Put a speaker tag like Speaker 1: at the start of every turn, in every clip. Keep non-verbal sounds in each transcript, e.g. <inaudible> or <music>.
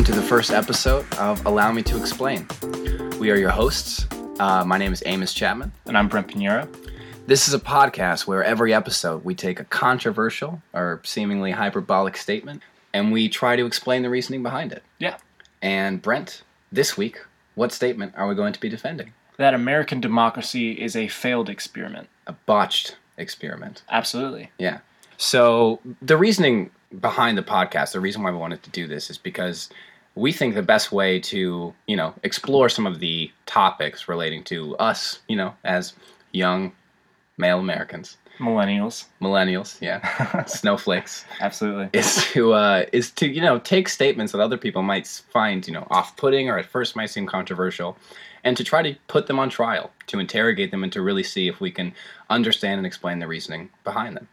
Speaker 1: Welcome to the first episode of Allow Me to Explain. We are your hosts. Uh, my name is Amos Chapman.
Speaker 2: And I'm Brent Pinero.
Speaker 1: This is a podcast where every episode we take a controversial or seemingly hyperbolic statement and we try to explain the reasoning behind it.
Speaker 2: Yeah.
Speaker 1: And Brent, this week, what statement are we going to be defending?
Speaker 2: That American democracy is a failed experiment.
Speaker 1: A botched experiment.
Speaker 2: Absolutely.
Speaker 1: Yeah. So the reasoning behind the podcast, the reason why we wanted to do this is because we think the best way to, you know, explore some of the topics relating to us, you know, as young male Americans,
Speaker 2: Millennials.
Speaker 1: millennials, yeah, <laughs> snowflakes,
Speaker 2: Absolutely.
Speaker 1: is to uh, is to you know take statements that other people might find you know off-putting or at first might seem controversial, and to try to put them on trial, to interrogate them, and to really see if we can understand and explain the reasoning behind them.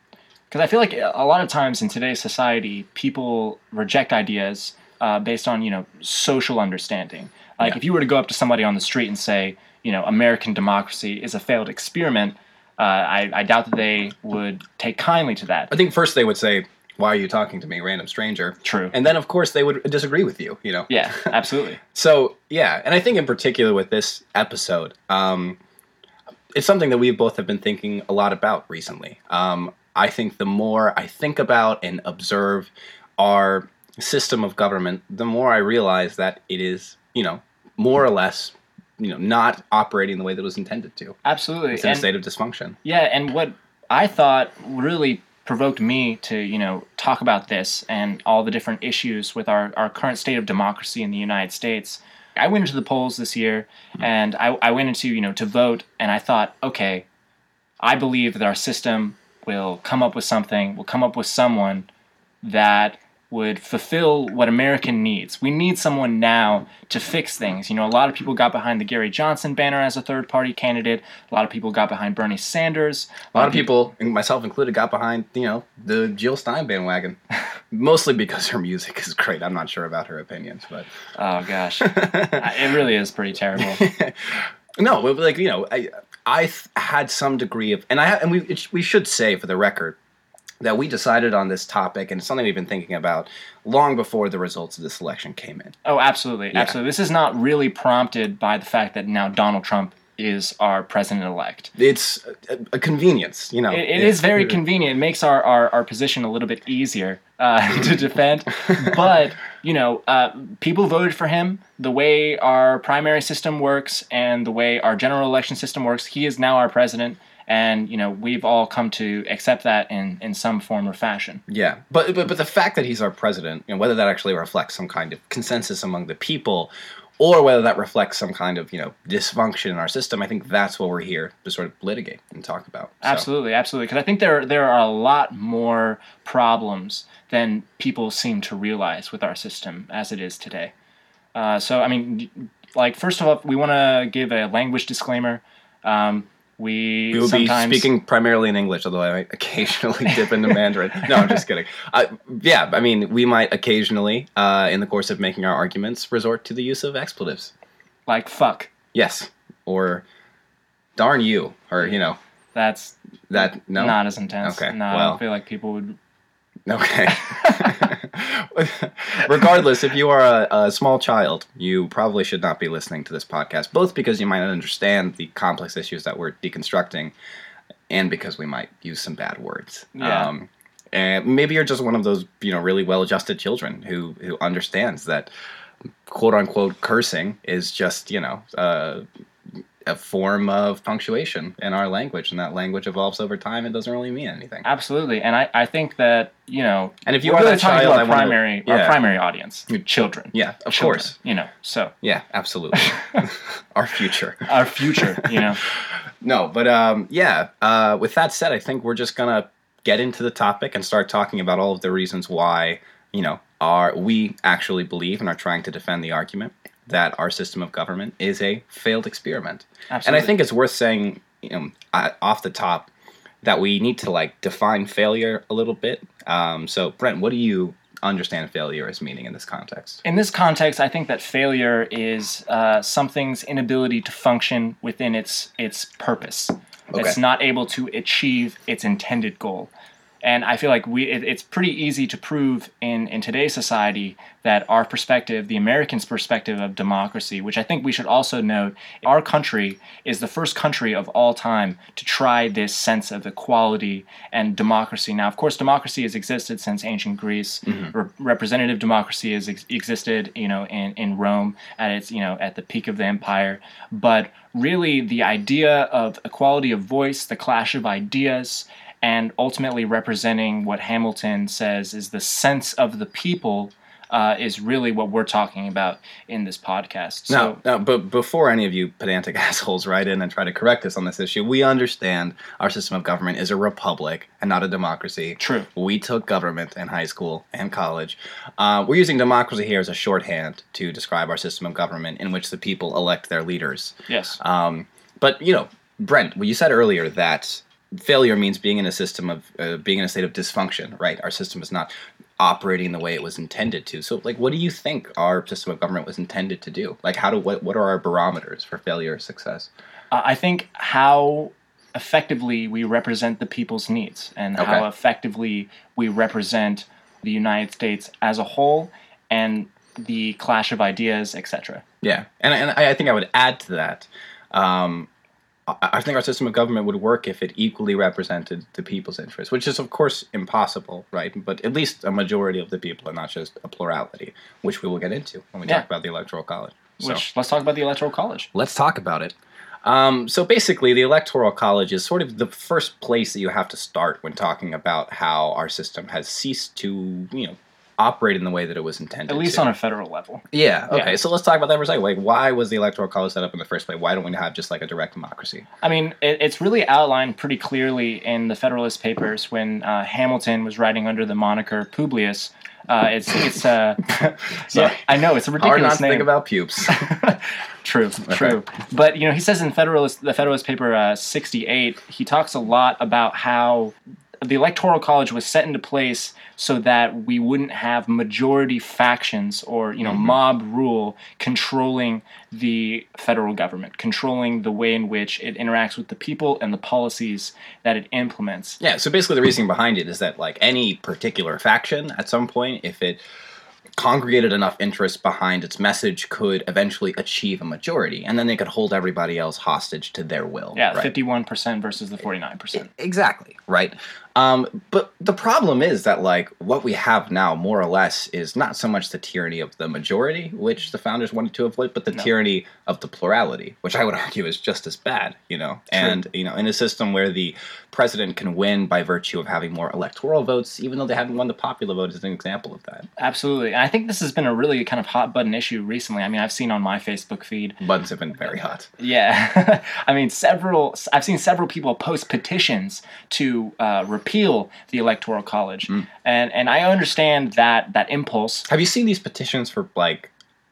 Speaker 2: Because I feel like a lot of times in today's society, people reject ideas uh, based on, you know, social understanding. Like
Speaker 1: Yeah.
Speaker 2: if you were to go up to somebody on the street and say, you know, American democracy is a failed experiment, uh, I, I doubt that they would take kindly to that.
Speaker 1: I think first they would say, "Why are you talking to me, random stranger?"
Speaker 2: True.
Speaker 1: And then of course they would disagree with you. You know.
Speaker 2: yeah, absolutely. <laughs>
Speaker 1: So yeah, and I think in particular with this episode, um, it's something that we both have been thinking a lot about recently. Um, I think the more I think about and observe our system of government, the more I realize that it is, you know, more or less, you know, not operating the way that it was intended to.
Speaker 2: Absolutely.
Speaker 1: It's in a state of dysfunction.
Speaker 2: Yeah, and what I thought really provoked me to, you know, talk about this and all the different issues with our, our current state of democracy in the United States. I went into the polls this year and I, I went into, you know, to vote and I thought, okay, I believe that our system will come up with something, will come up with someone that would fulfill what American needs. We need someone now to fix things. You know, a lot of people got behind the Gary Johnson banner as a third party candidate. A lot of people got behind Bernie Sanders.
Speaker 1: A lot of people, and myself included, got behind, you know, the Jill Stein bandwagon. <laughs> Mostly because her music is great. I'm not sure about her opinions, but
Speaker 2: Oh gosh, <laughs> it really is pretty terrible. <laughs>
Speaker 1: no, like you know, I I had some degree of, and I and we it, we should say for the record that we decided on this topic, and it's something we've been thinking about long before the results of this election came in.
Speaker 2: Oh, absolutely, absolutely. This is not really prompted by the fact that now Donald Trump is our president elect.
Speaker 1: It's a, a convenience, you know.
Speaker 2: It, it is very convenient. It makes our, our, our position a little bit easier uh, <laughs> to defend. <laughs> But, you know, uh, people voted for him. The way our primary system works and the way our general election system works, he is now our president. And, you know, we've all come to accept that in, in some form or fashion.
Speaker 1: Yeah, but, but but the fact that he's our president, you know, whether that actually reflects some kind of consensus among the people, or whether that reflects some kind of you know dysfunction in our system, I think that's what we're here to sort of litigate and talk about. So,
Speaker 2: Absolutely, absolutely. Because I think there there are a lot more problems than people seem to realize with our system as it is today. Uh, so, I mean, like first of all, we want to give a language disclaimer. Um, we,
Speaker 1: We will be speaking primarily in English, although I might occasionally <laughs> dip into Mandarin. No, I'm just kidding. Uh, yeah, I mean, we might occasionally, uh, in the course of making our arguments, resort to the use of expletives.
Speaker 2: like fuck.
Speaker 1: Yes, or darn you, or you know
Speaker 2: That's
Speaker 1: that. No,
Speaker 2: not as intense.
Speaker 1: Okay,
Speaker 2: No, I don't feel like people would.
Speaker 1: Okay. <laughs> Regardless, if you are a, a small child, you probably should not be listening to this podcast, both because you might not understand the complex issues that we're deconstructing, and because we might use some bad words.
Speaker 2: Yeah.
Speaker 1: Um, and maybe you're just one of those, you know, really well-adjusted children who who understands that quote unquote cursing is just, you know, uh, a form of punctuation in our language, and that language evolves over time and doesn't really mean anything.
Speaker 2: Absolutely, and I, I think that you know,
Speaker 1: And if you are
Speaker 2: really
Speaker 1: that
Speaker 2: talking
Speaker 1: child,
Speaker 2: to
Speaker 1: I
Speaker 2: our
Speaker 1: wanna-
Speaker 2: primary
Speaker 1: yeah.
Speaker 2: our primary audience, children.
Speaker 1: Yeah, of
Speaker 2: Children,
Speaker 1: course.
Speaker 2: you know. So
Speaker 1: Yeah, absolutely. <laughs> <laughs> Our future.
Speaker 2: our future, you know. <laughs>
Speaker 1: No, but um, yeah. Uh, with that said, I think we're just gonna get into the topic and start talking about all of the reasons why you know are we actually believe and are trying to defend the argument that our system of government is a failed experiment. And I think it's worth saying, you know, off the top, that we need to like define failure a little bit. Um, so, Brent, what do you understand failure as meaning in this context?
Speaker 2: in this context, I think that failure is uh, something's inability to function within its its purpose.
Speaker 1: Okay.
Speaker 2: It's not able to achieve its intended goal. And I feel like we it, it's pretty easy to prove in, in today's society that our perspective, the Americans' perspective of democracy, which I think we should also note, our country is the first country of all time to try this sense of equality and democracy. Now, of course, democracy has existed since ancient Greece.
Speaker 1: Mm-hmm.
Speaker 2: Re- representative democracy has ex- existed, you know, in, in Rome at its, you know, at the peak of the empire. But really, the idea of equality of voice, the clash of ideas, and ultimately representing what Hamilton says is the sense of the people uh, is really what we're talking about in this podcast. So,
Speaker 1: no, no, but before any of you pedantic <laughs> assholes write in and try to correct us on this issue, we understand our system of government is a republic and not a democracy.
Speaker 2: True.
Speaker 1: We took government in high school and college. Uh, we're using democracy here as a shorthand to describe our system of government in which the people elect their leaders.
Speaker 2: yes,
Speaker 1: Um, but you know, Brent, well, you said earlier that failure means being in a system of uh, being in a state of dysfunction, right? Our system is not operating the way it was intended to. So, like, what do you think our system of government was intended to do? Like, how do what what are our barometers for failure or success?
Speaker 2: Uh, I think how effectively we represent the people's needs and
Speaker 1: Okay.
Speaker 2: how effectively we represent the United States as a whole and the clash of ideas, etc.
Speaker 1: Yeah, and and I, I think I would add to that. Um, I, I think our system of government would work if it equally represented the people's interests, which is of course impossible, right? But at least a majority of the people, and not just a plurality, which we will get into when we
Speaker 2: Yeah.
Speaker 1: talk about the electoral college. So
Speaker 2: Which let's talk about the Electoral College.
Speaker 1: let's talk about it. Um, so basically, the electoral college is sort of the first place that you have to start when talking about how our system has ceased to, you know, operate in the way that it was intended.
Speaker 2: At least
Speaker 1: to.
Speaker 2: on a federal level.
Speaker 1: Yeah. Okay.
Speaker 2: Yeah.
Speaker 1: So let's talk about that for a second. Like, why was the electoral college set up in the first place? Why don't we have just like a direct democracy?
Speaker 2: I mean, it, it's really outlined pretty clearly in the Federalist Papers when uh, Hamilton was writing under the moniker Publius. Uh, it's it's uh, <laughs> <laughs> yeah, I know it's a ridiculous Hard
Speaker 1: not to
Speaker 2: name.
Speaker 1: think about pubes. <laughs>
Speaker 2: true, true. But you know, he says in Federalist, the Federalist Paper uh, 68, he talks a lot about how the Electoral College was set into place so that we wouldn't have majority factions or you know mm-hmm. mob rule controlling the federal government, controlling the way in which it interacts with the people and the policies that it implements.
Speaker 1: yeah. So basically, the reasoning behind it is that like any particular faction, at some point, if it congregated enough interest behind its message, could eventually achieve a majority, and then they could hold everybody else hostage to their will.
Speaker 2: Yeah,
Speaker 1: right?
Speaker 2: fifty-one percent versus the forty-nine percent.
Speaker 1: Exactly, right? Um, but the problem is that, like, what we have now, more or less, is not so much the tyranny of the majority, which the founders wanted to avoid, but the
Speaker 2: No.
Speaker 1: tyranny of the plurality, which I would <laughs> argue is just as bad, you know? And, you know, in a system where the president can win by virtue of having more electoral votes, even though they haven't won the popular vote, is an example of that.
Speaker 2: Absolutely, and I think this has been a really kind of hot button issue recently. I mean, I've seen on my Facebook feed
Speaker 1: Buttons have been very hot.
Speaker 2: Yeah, <laughs> I mean, several. I've seen several people post petitions to uh, repeal the electoral college,
Speaker 1: Hmm.
Speaker 2: and and I understand that that impulse.
Speaker 1: Have you seen these petitions for, like,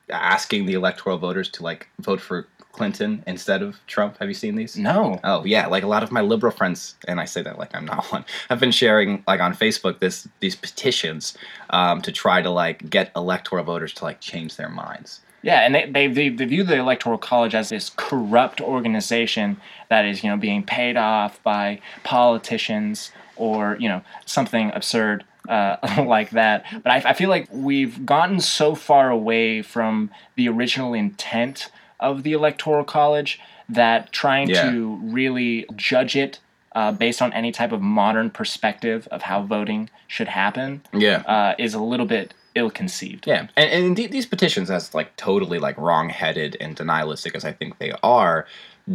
Speaker 1: asking the electoral voters to, like, vote for Clinton instead of Trump? Have you seen these?
Speaker 2: No,
Speaker 1: Oh yeah, like a lot of my liberal friends, and I say that like I'm not <laughs> one, I've been sharing like on Facebook this these petitions um, to try to like get electoral voters to like change their minds.
Speaker 2: yeah, and they, they they they view the electoral college as this corrupt organization that is you know being paid off by politicians or you know something absurd uh, <laughs> like that. But I, I feel like we've gotten so far away from the original intent of the electoral college that trying
Speaker 1: Yeah.
Speaker 2: to really judge it uh, based on any type of modern perspective of how voting should happen
Speaker 1: Yeah.
Speaker 2: uh, is a little bit ill-conceived.
Speaker 1: Yeah, and, and indeed, these petitions, as like totally like wrong-headed and denialistic as I think they are,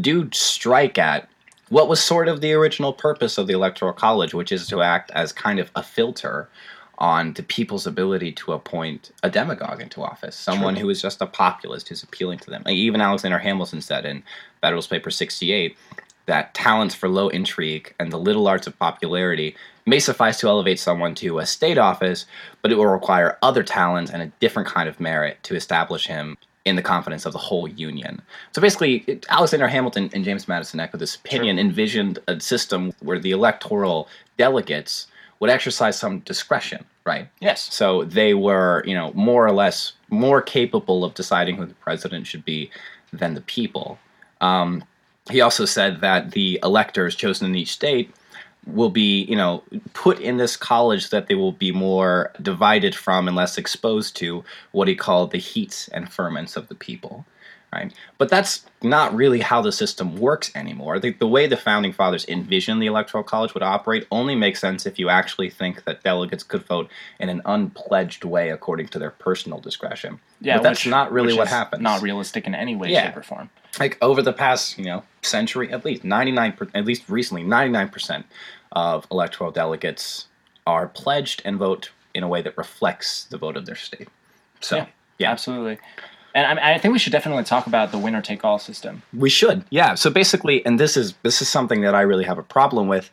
Speaker 1: do strike at what was sort of the original purpose of the Electoral College, which is to act as kind of a filter on the people's ability to appoint a demagogue into office, someone
Speaker 2: True.
Speaker 1: who is just a populist who's appealing to them. Like, even Alexander Hamilton said in Federalist Paper 68 that talents for low intrigue and the little arts of popularity may suffice to elevate someone to a state office, but it will require other talents and a different kind of merit to establish him in the confidence of the whole union. So basically, it, Alexander Hamilton and James Madison echo this opinion, envisioned a system where the electoral delegates would exercise some discretion, right?
Speaker 2: Yes.
Speaker 1: So they were, you know, more or less more capable of deciding who the president should be than the people. Um, he also said that the electors chosen in each state will be, you know, put in this college that they will be more divided from and less exposed to what he called the heats and ferments of the people. Right. But that's not really how the system works anymore. The, the way the founding fathers envisioned the electoral college would operate only makes sense if you actually think that delegates could vote in an unpledged way according to their personal discretion.
Speaker 2: Yeah,
Speaker 1: but that's
Speaker 2: which-
Speaker 1: not really what happens.
Speaker 2: Not realistic in any way,
Speaker 1: Yeah.
Speaker 2: shape, or form.
Speaker 1: like over the past you know century at least 99 per- at least recently 99% of electoral delegates are pledged and vote in a way that reflects the vote of their state so
Speaker 2: Yeah.
Speaker 1: yeah,
Speaker 2: Absolutely. And I, I think we should definitely talk about the winner take all system.
Speaker 1: we should yeah so basically and this is this is something that i really have a problem with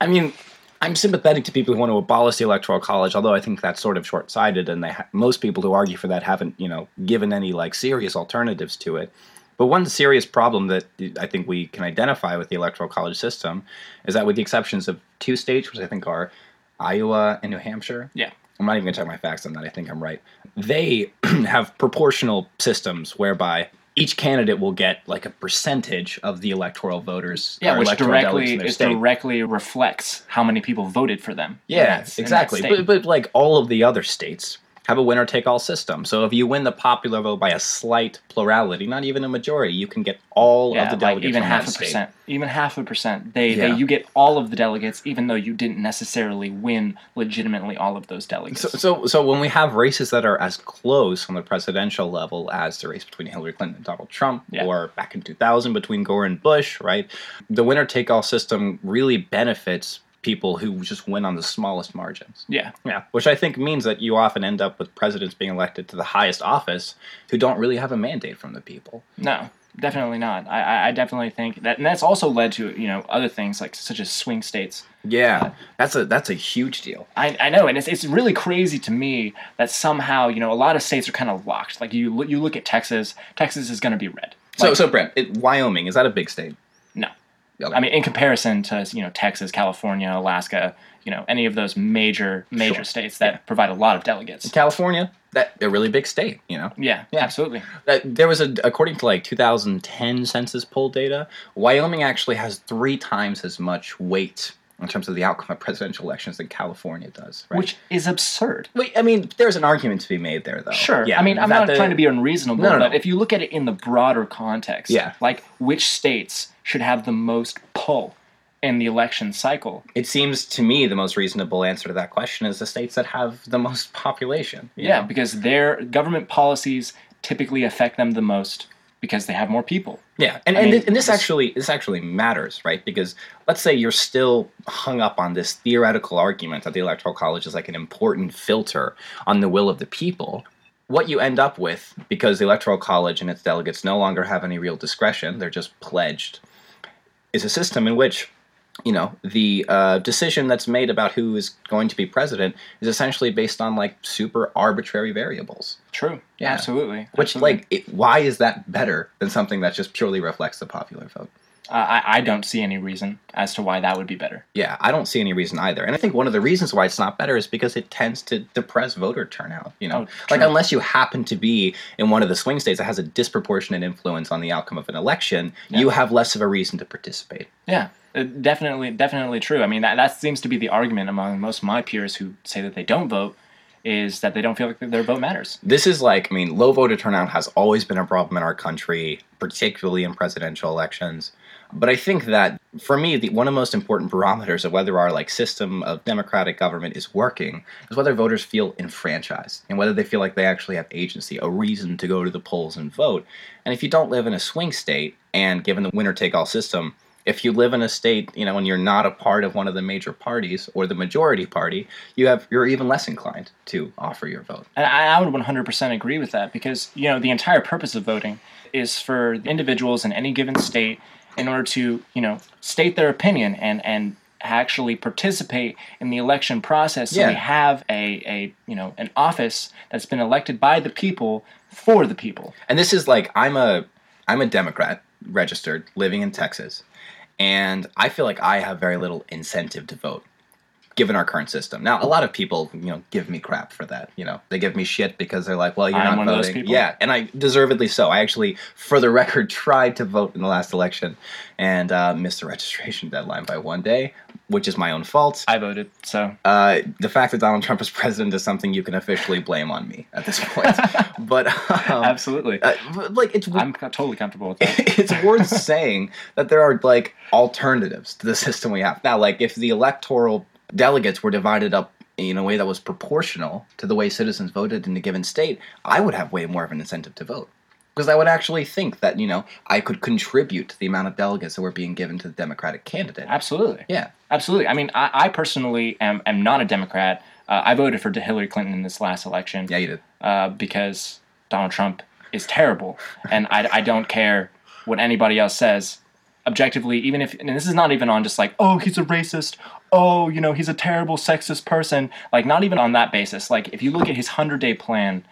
Speaker 1: i mean i'm sympathetic to people who want to abolish the electoral college although i think that's sort of short-sighted and they ha- most people who argue for that haven't you know given any like serious alternatives to it but one serious problem that I think we can identify with the electoral college system is that, with the exceptions of two states, which I think are Iowa and New Hampshire,
Speaker 2: Yeah.
Speaker 1: I'm not even going to check my facts on that. I think I'm right. They <clears throat> have proportional systems whereby each candidate will get like a percentage of the electoral voters.
Speaker 2: Yeah, which directly it
Speaker 1: state.
Speaker 2: directly reflects how many people voted for them.
Speaker 1: Yeah,
Speaker 2: that- in that
Speaker 1: exactly. But, but like all of the other states have a winner take all system. So if you win the popular vote by a slight plurality, not even a majority, you can get all
Speaker 2: yeah,
Speaker 1: of the
Speaker 2: like
Speaker 1: delegates
Speaker 2: even
Speaker 1: from
Speaker 2: half a
Speaker 1: state.
Speaker 2: percent, even half a percent. They,
Speaker 1: Yeah.
Speaker 2: they you get all of the delegates, even though you didn't necessarily win legitimately all of those delegates.
Speaker 1: So, so, so when we have races that are as close on the presidential level as the race between Hillary Clinton and Donald Trump,
Speaker 2: Yeah.
Speaker 1: or back in 2000 between Gore and Bush, right? The winner take all system really benefits people who just win on the smallest margins.
Speaker 2: yeah,
Speaker 1: Yeah, which I think means that you often end up with presidents being elected to the highest office who don't really have a mandate from the people.
Speaker 2: no, definitely not. I, I- definitely think that, and that's also led to you know other things like such as swing states.
Speaker 1: Yeah, that's a that's a huge deal.
Speaker 2: I, I know, and it's, it's really crazy to me that somehow you know a lot of states are kind of locked. Like you look- you look at Texas, Texas is going to be red.
Speaker 1: So, so Brent, it, Wyoming is that a big state?
Speaker 2: I mean in comparison to you know Texas, California, Alaska, you know any of those major major
Speaker 1: Sure.
Speaker 2: states that provide a lot of delegates.
Speaker 1: California, that a really big state, you know.
Speaker 2: Yeah,
Speaker 1: Yeah.
Speaker 2: absolutely.
Speaker 1: Uh, there was a according to like 2010 census poll data, Wyoming actually has three times as much weight in terms of the outcome of presidential elections than California does. Right?
Speaker 2: Which is absurd.
Speaker 1: Wait, I mean, there's an argument to be made there, though.
Speaker 2: Sure.
Speaker 1: Yeah,
Speaker 2: I mean, I'm not
Speaker 1: the-
Speaker 2: trying to be unreasonable,
Speaker 1: No, no,
Speaker 2: but
Speaker 1: no.
Speaker 2: if you look at it in the broader context,
Speaker 1: Yeah.
Speaker 2: like which states should have the most pull in the election cycle?
Speaker 1: It seems to me the most reasonable answer to that question is the states that have the most population.
Speaker 2: Yeah,
Speaker 1: know?
Speaker 2: because their government policies typically affect them the most because they have more people.
Speaker 1: Yeah, and
Speaker 2: I
Speaker 1: and,
Speaker 2: mean,
Speaker 1: thi- and this
Speaker 2: this-
Speaker 1: actually this actually matters, right? Because let's say you're still hung up on this theoretical argument that the electoral college is like an important filter on the will of the people. What you end up with, because the electoral college and its delegates no longer have any real discretion, they're just pledged, is a system in which you know the uh, decision that's made about who is going to be president is essentially based on like super arbitrary variables
Speaker 2: True.
Speaker 1: Yeah.
Speaker 2: Absolutely.
Speaker 1: which
Speaker 2: Absolutely.
Speaker 1: like it, why is that better than something that just purely reflects the popular vote
Speaker 2: I, I don't see any reason as to why that would be better.
Speaker 1: Yeah, I don't see any reason either. And I think one of the reasons why it's not better is because it tends to depress voter turnout. You know,
Speaker 2: Oh,
Speaker 1: like unless you happen to be in one of the swing states that has a disproportionate influence on the outcome of an election, you have less of a reason to participate.
Speaker 2: Yeah, uh, definitely, definitely true. I mean, that, that seems to be the argument among most of my peers who say that they don't vote, is that they don't feel like their vote matters.
Speaker 1: This is like, I mean, low voter turnout has always been a problem in our country, particularly in presidential elections. But I think that for me, the, one of the most important barometers of whether our like system of democratic government is working is whether voters feel enfranchised and whether they feel like they actually have agency, a reason to go to the polls and vote. And if you don't live in a swing state, and given the winner take all system, if you live in a state, you know, and you're not a part of one of the major parties or the majority party, you have you're even less inclined to offer your vote.
Speaker 2: And I, I would 100% agree with that because, you know, the entire purpose of voting is for individuals in any given state in order to, you know, state their opinion and, and actually participate in the election process so
Speaker 1: Yeah.
Speaker 2: we have a, a, you know, an office that's been elected by the people for the people.
Speaker 1: and this is like I'm a I'm a Democrat registered living in Texas, and I feel like I have very little incentive to vote. Given our current system. Now, a lot of people, you know, give me crap for that. You know, they give me shit because they're like, "Well, you're
Speaker 2: I'm
Speaker 1: not
Speaker 2: one of those
Speaker 1: voting." Yeah, and I deservedly so. I actually, for the <laughs> record, tried to vote in the last election and uh, missed the <laughs> registration deadline by one day, which is my own fault.
Speaker 2: I voted, so
Speaker 1: Uh, the fact that Donald Trump is <laughs> president is something you can officially blame on me at this point. but um,
Speaker 2: absolutely.
Speaker 1: uh, but, like it's
Speaker 2: I'm totally comfortable with that.
Speaker 1: it's worth saying that there are like alternatives to the system we have now. Like if the electoral delegates were divided up in a way that was proportional to the way citizens voted in a given state, I would have way more of an incentive to vote. Because I would actually think that, you know, I could contribute to the amount of delegates that were being given to the Democratic candidate.
Speaker 2: Absolutely.
Speaker 1: Yeah.
Speaker 2: Absolutely. I mean, I, I personally am, am not a Democrat. Uh, I voted for Hillary Clinton in this last election
Speaker 1: Yeah, you did.
Speaker 2: uh, because Donald Trump is terrible, and I, I don't care what anybody else says. Objectively, even if, and this is not even on just like, oh, he's a racist. Oh, you know, he's a terrible sexist person. Like, not even on that basis. Like, if you look at his hundred day plan,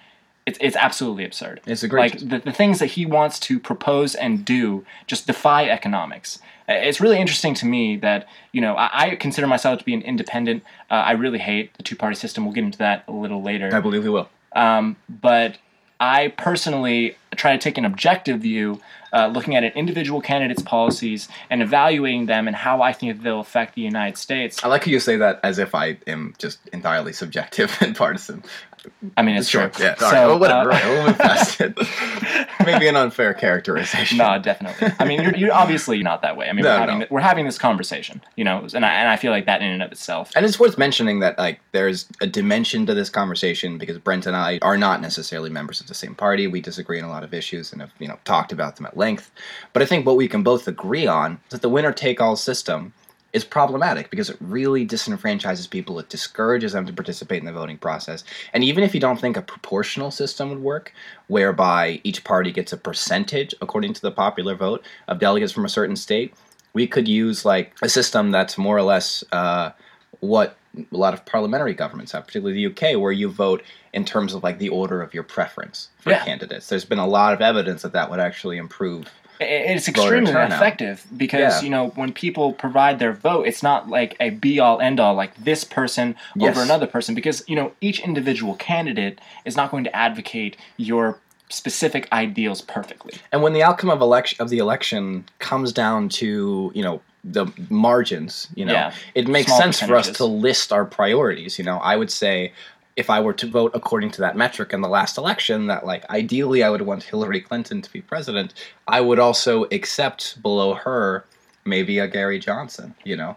Speaker 2: it's it's absolutely absurd.
Speaker 1: It's
Speaker 2: like
Speaker 1: egregious.
Speaker 2: the, the things that he wants to propose and do just defy economics. It's really interesting to me that you know I, I consider myself to be an independent. Uh, I really hate the two party system. We'll get into that a little later.
Speaker 1: I believe we will.
Speaker 2: Um, but I personally try to take an objective view, uh, looking at an individual candidate's policies and evaluating them and how I think they'll affect the United States.
Speaker 1: I like how you say that as if I am just entirely subjective <laughs> and partisan.
Speaker 2: I mean, it's
Speaker 1: Sure.
Speaker 2: true.
Speaker 1: Yeah.
Speaker 2: So,
Speaker 1: All right. Well, whatever.
Speaker 2: uh,
Speaker 1: right, we'll move past it. <laughs> Maybe an unfair characterization.
Speaker 2: No, definitely. I mean, you're, you're obviously not that way. I mean,
Speaker 1: No,
Speaker 2: we're, having,
Speaker 1: no.
Speaker 2: we're having this conversation, you know, and I, and I feel like that in and of itself.
Speaker 1: And it's worth mentioning that like there's a dimension to this conversation because Brent and I are not necessarily members of the same party. We disagree on a lot of issues and have you know talked about them at length. But I think what we can both agree on is that the winner take all system is problematic because it really disenfranchises people. It discourages them to participate in the voting process. And even if you don't think a proportional system would work, whereby each party gets a percentage according to the popular vote of delegates from a certain state, we could use like a system that's more or less uh, what a lot of parliamentary governments have, particularly the UK, where you vote in terms of like the order of your preference for
Speaker 2: Yeah.
Speaker 1: candidates. There's been a lot of evidence that that would actually improve.
Speaker 2: It's extremely
Speaker 1: turnout.
Speaker 2: effective because
Speaker 1: Yeah.
Speaker 2: you know when people provide their vote, it's not like a be all end all like this person
Speaker 1: Yes.
Speaker 2: over another person because you know each individual candidate is not going to advocate your specific ideals perfectly.
Speaker 1: And when the outcome of election of the election comes down to you know the margins, you know,
Speaker 2: Yeah.
Speaker 1: it makes
Speaker 2: Small
Speaker 1: sense for us to list our priorities. You know, I would say if I were to vote according to that metric in the last election, that like ideally I would want Hillary Clinton to be president, I would also accept below her maybe a Gary Johnson. You know.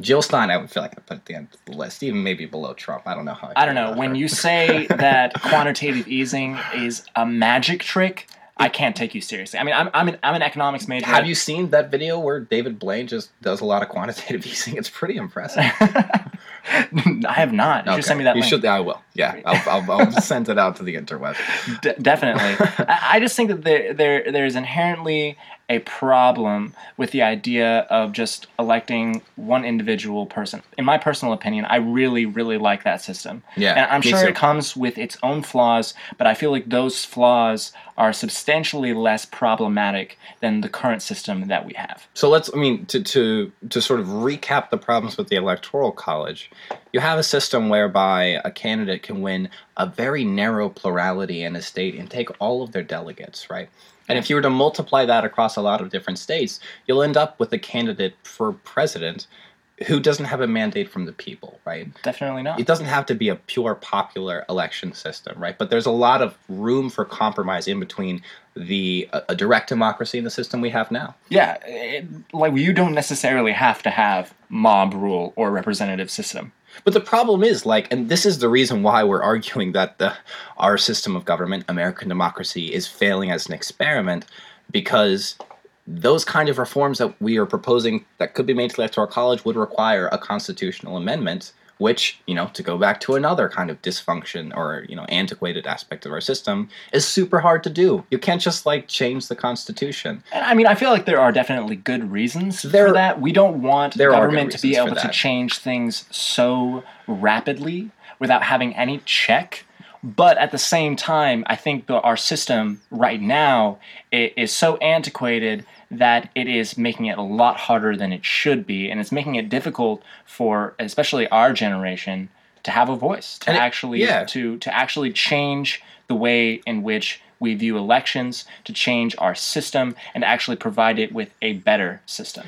Speaker 1: Jill Stein, I would feel like I put at the end of the list, even maybe below Trump. I don't know how.
Speaker 2: I don't know when
Speaker 1: her.
Speaker 2: you say <laughs> that quantitative easing is a magic trick. I can't take you seriously. I mean, I'm I'm an, I'm an economics major.
Speaker 1: Have you seen that video where David Blaine just does a lot of quantitative <laughs> easing? It's pretty impressive. <laughs>
Speaker 2: I have not. You should send me that
Speaker 1: You
Speaker 2: link.
Speaker 1: should. I will. Yeah, I'll, I'll, I'll send it out to the interweb.
Speaker 2: D- definitely. I, I just think that there, there there's inherently a problem with the idea of just electing one individual person. In my personal opinion, I really, really like that system.
Speaker 1: Yeah,
Speaker 2: And I'm sure
Speaker 1: too.
Speaker 2: it comes with its own flaws, but I feel like those flaws are substantially less problematic than the current system that we have.
Speaker 1: So let's. I mean, to to to sort of recap the problems with the electoral college, you have a system whereby a candidate can win a very narrow plurality in a state and take all of their delegates, right? And if you were to multiply that across a lot of different states, you'll end up with a candidate for president who doesn't have a mandate from the people, right?
Speaker 2: Definitely not.
Speaker 1: it doesn't have to be a pure popular election system, right? But there's a lot of room for compromise in between the a, a direct democracy and the system we have now.
Speaker 2: Yeah, it, like you don't necessarily have to have mob rule or representative system.
Speaker 1: But the problem is like, and this is the reason why we're arguing that the our system of government, American democracy, is failing as an experiment, because those kind of reforms that we are proposing that could be made to the electoral college would require a constitutional amendment which you know to go back to another kind of dysfunction or you know antiquated aspect of our system is super hard to do. You can't just like change the constitution.
Speaker 2: And I mean, I feel like there are definitely good reasons
Speaker 1: There-
Speaker 2: for that. We don't want
Speaker 1: the
Speaker 2: government to be able to change things so rapidly without having any check. But at the same time, I think the, our system right now is so antiquated that it is making it a lot harder than it should be, and it's making it difficult for especially our generation to have a voice, to
Speaker 1: And it-
Speaker 2: actually
Speaker 1: yeah.
Speaker 2: to to actually change the way in which we view elections, to change our system, and actually provide it with a better system.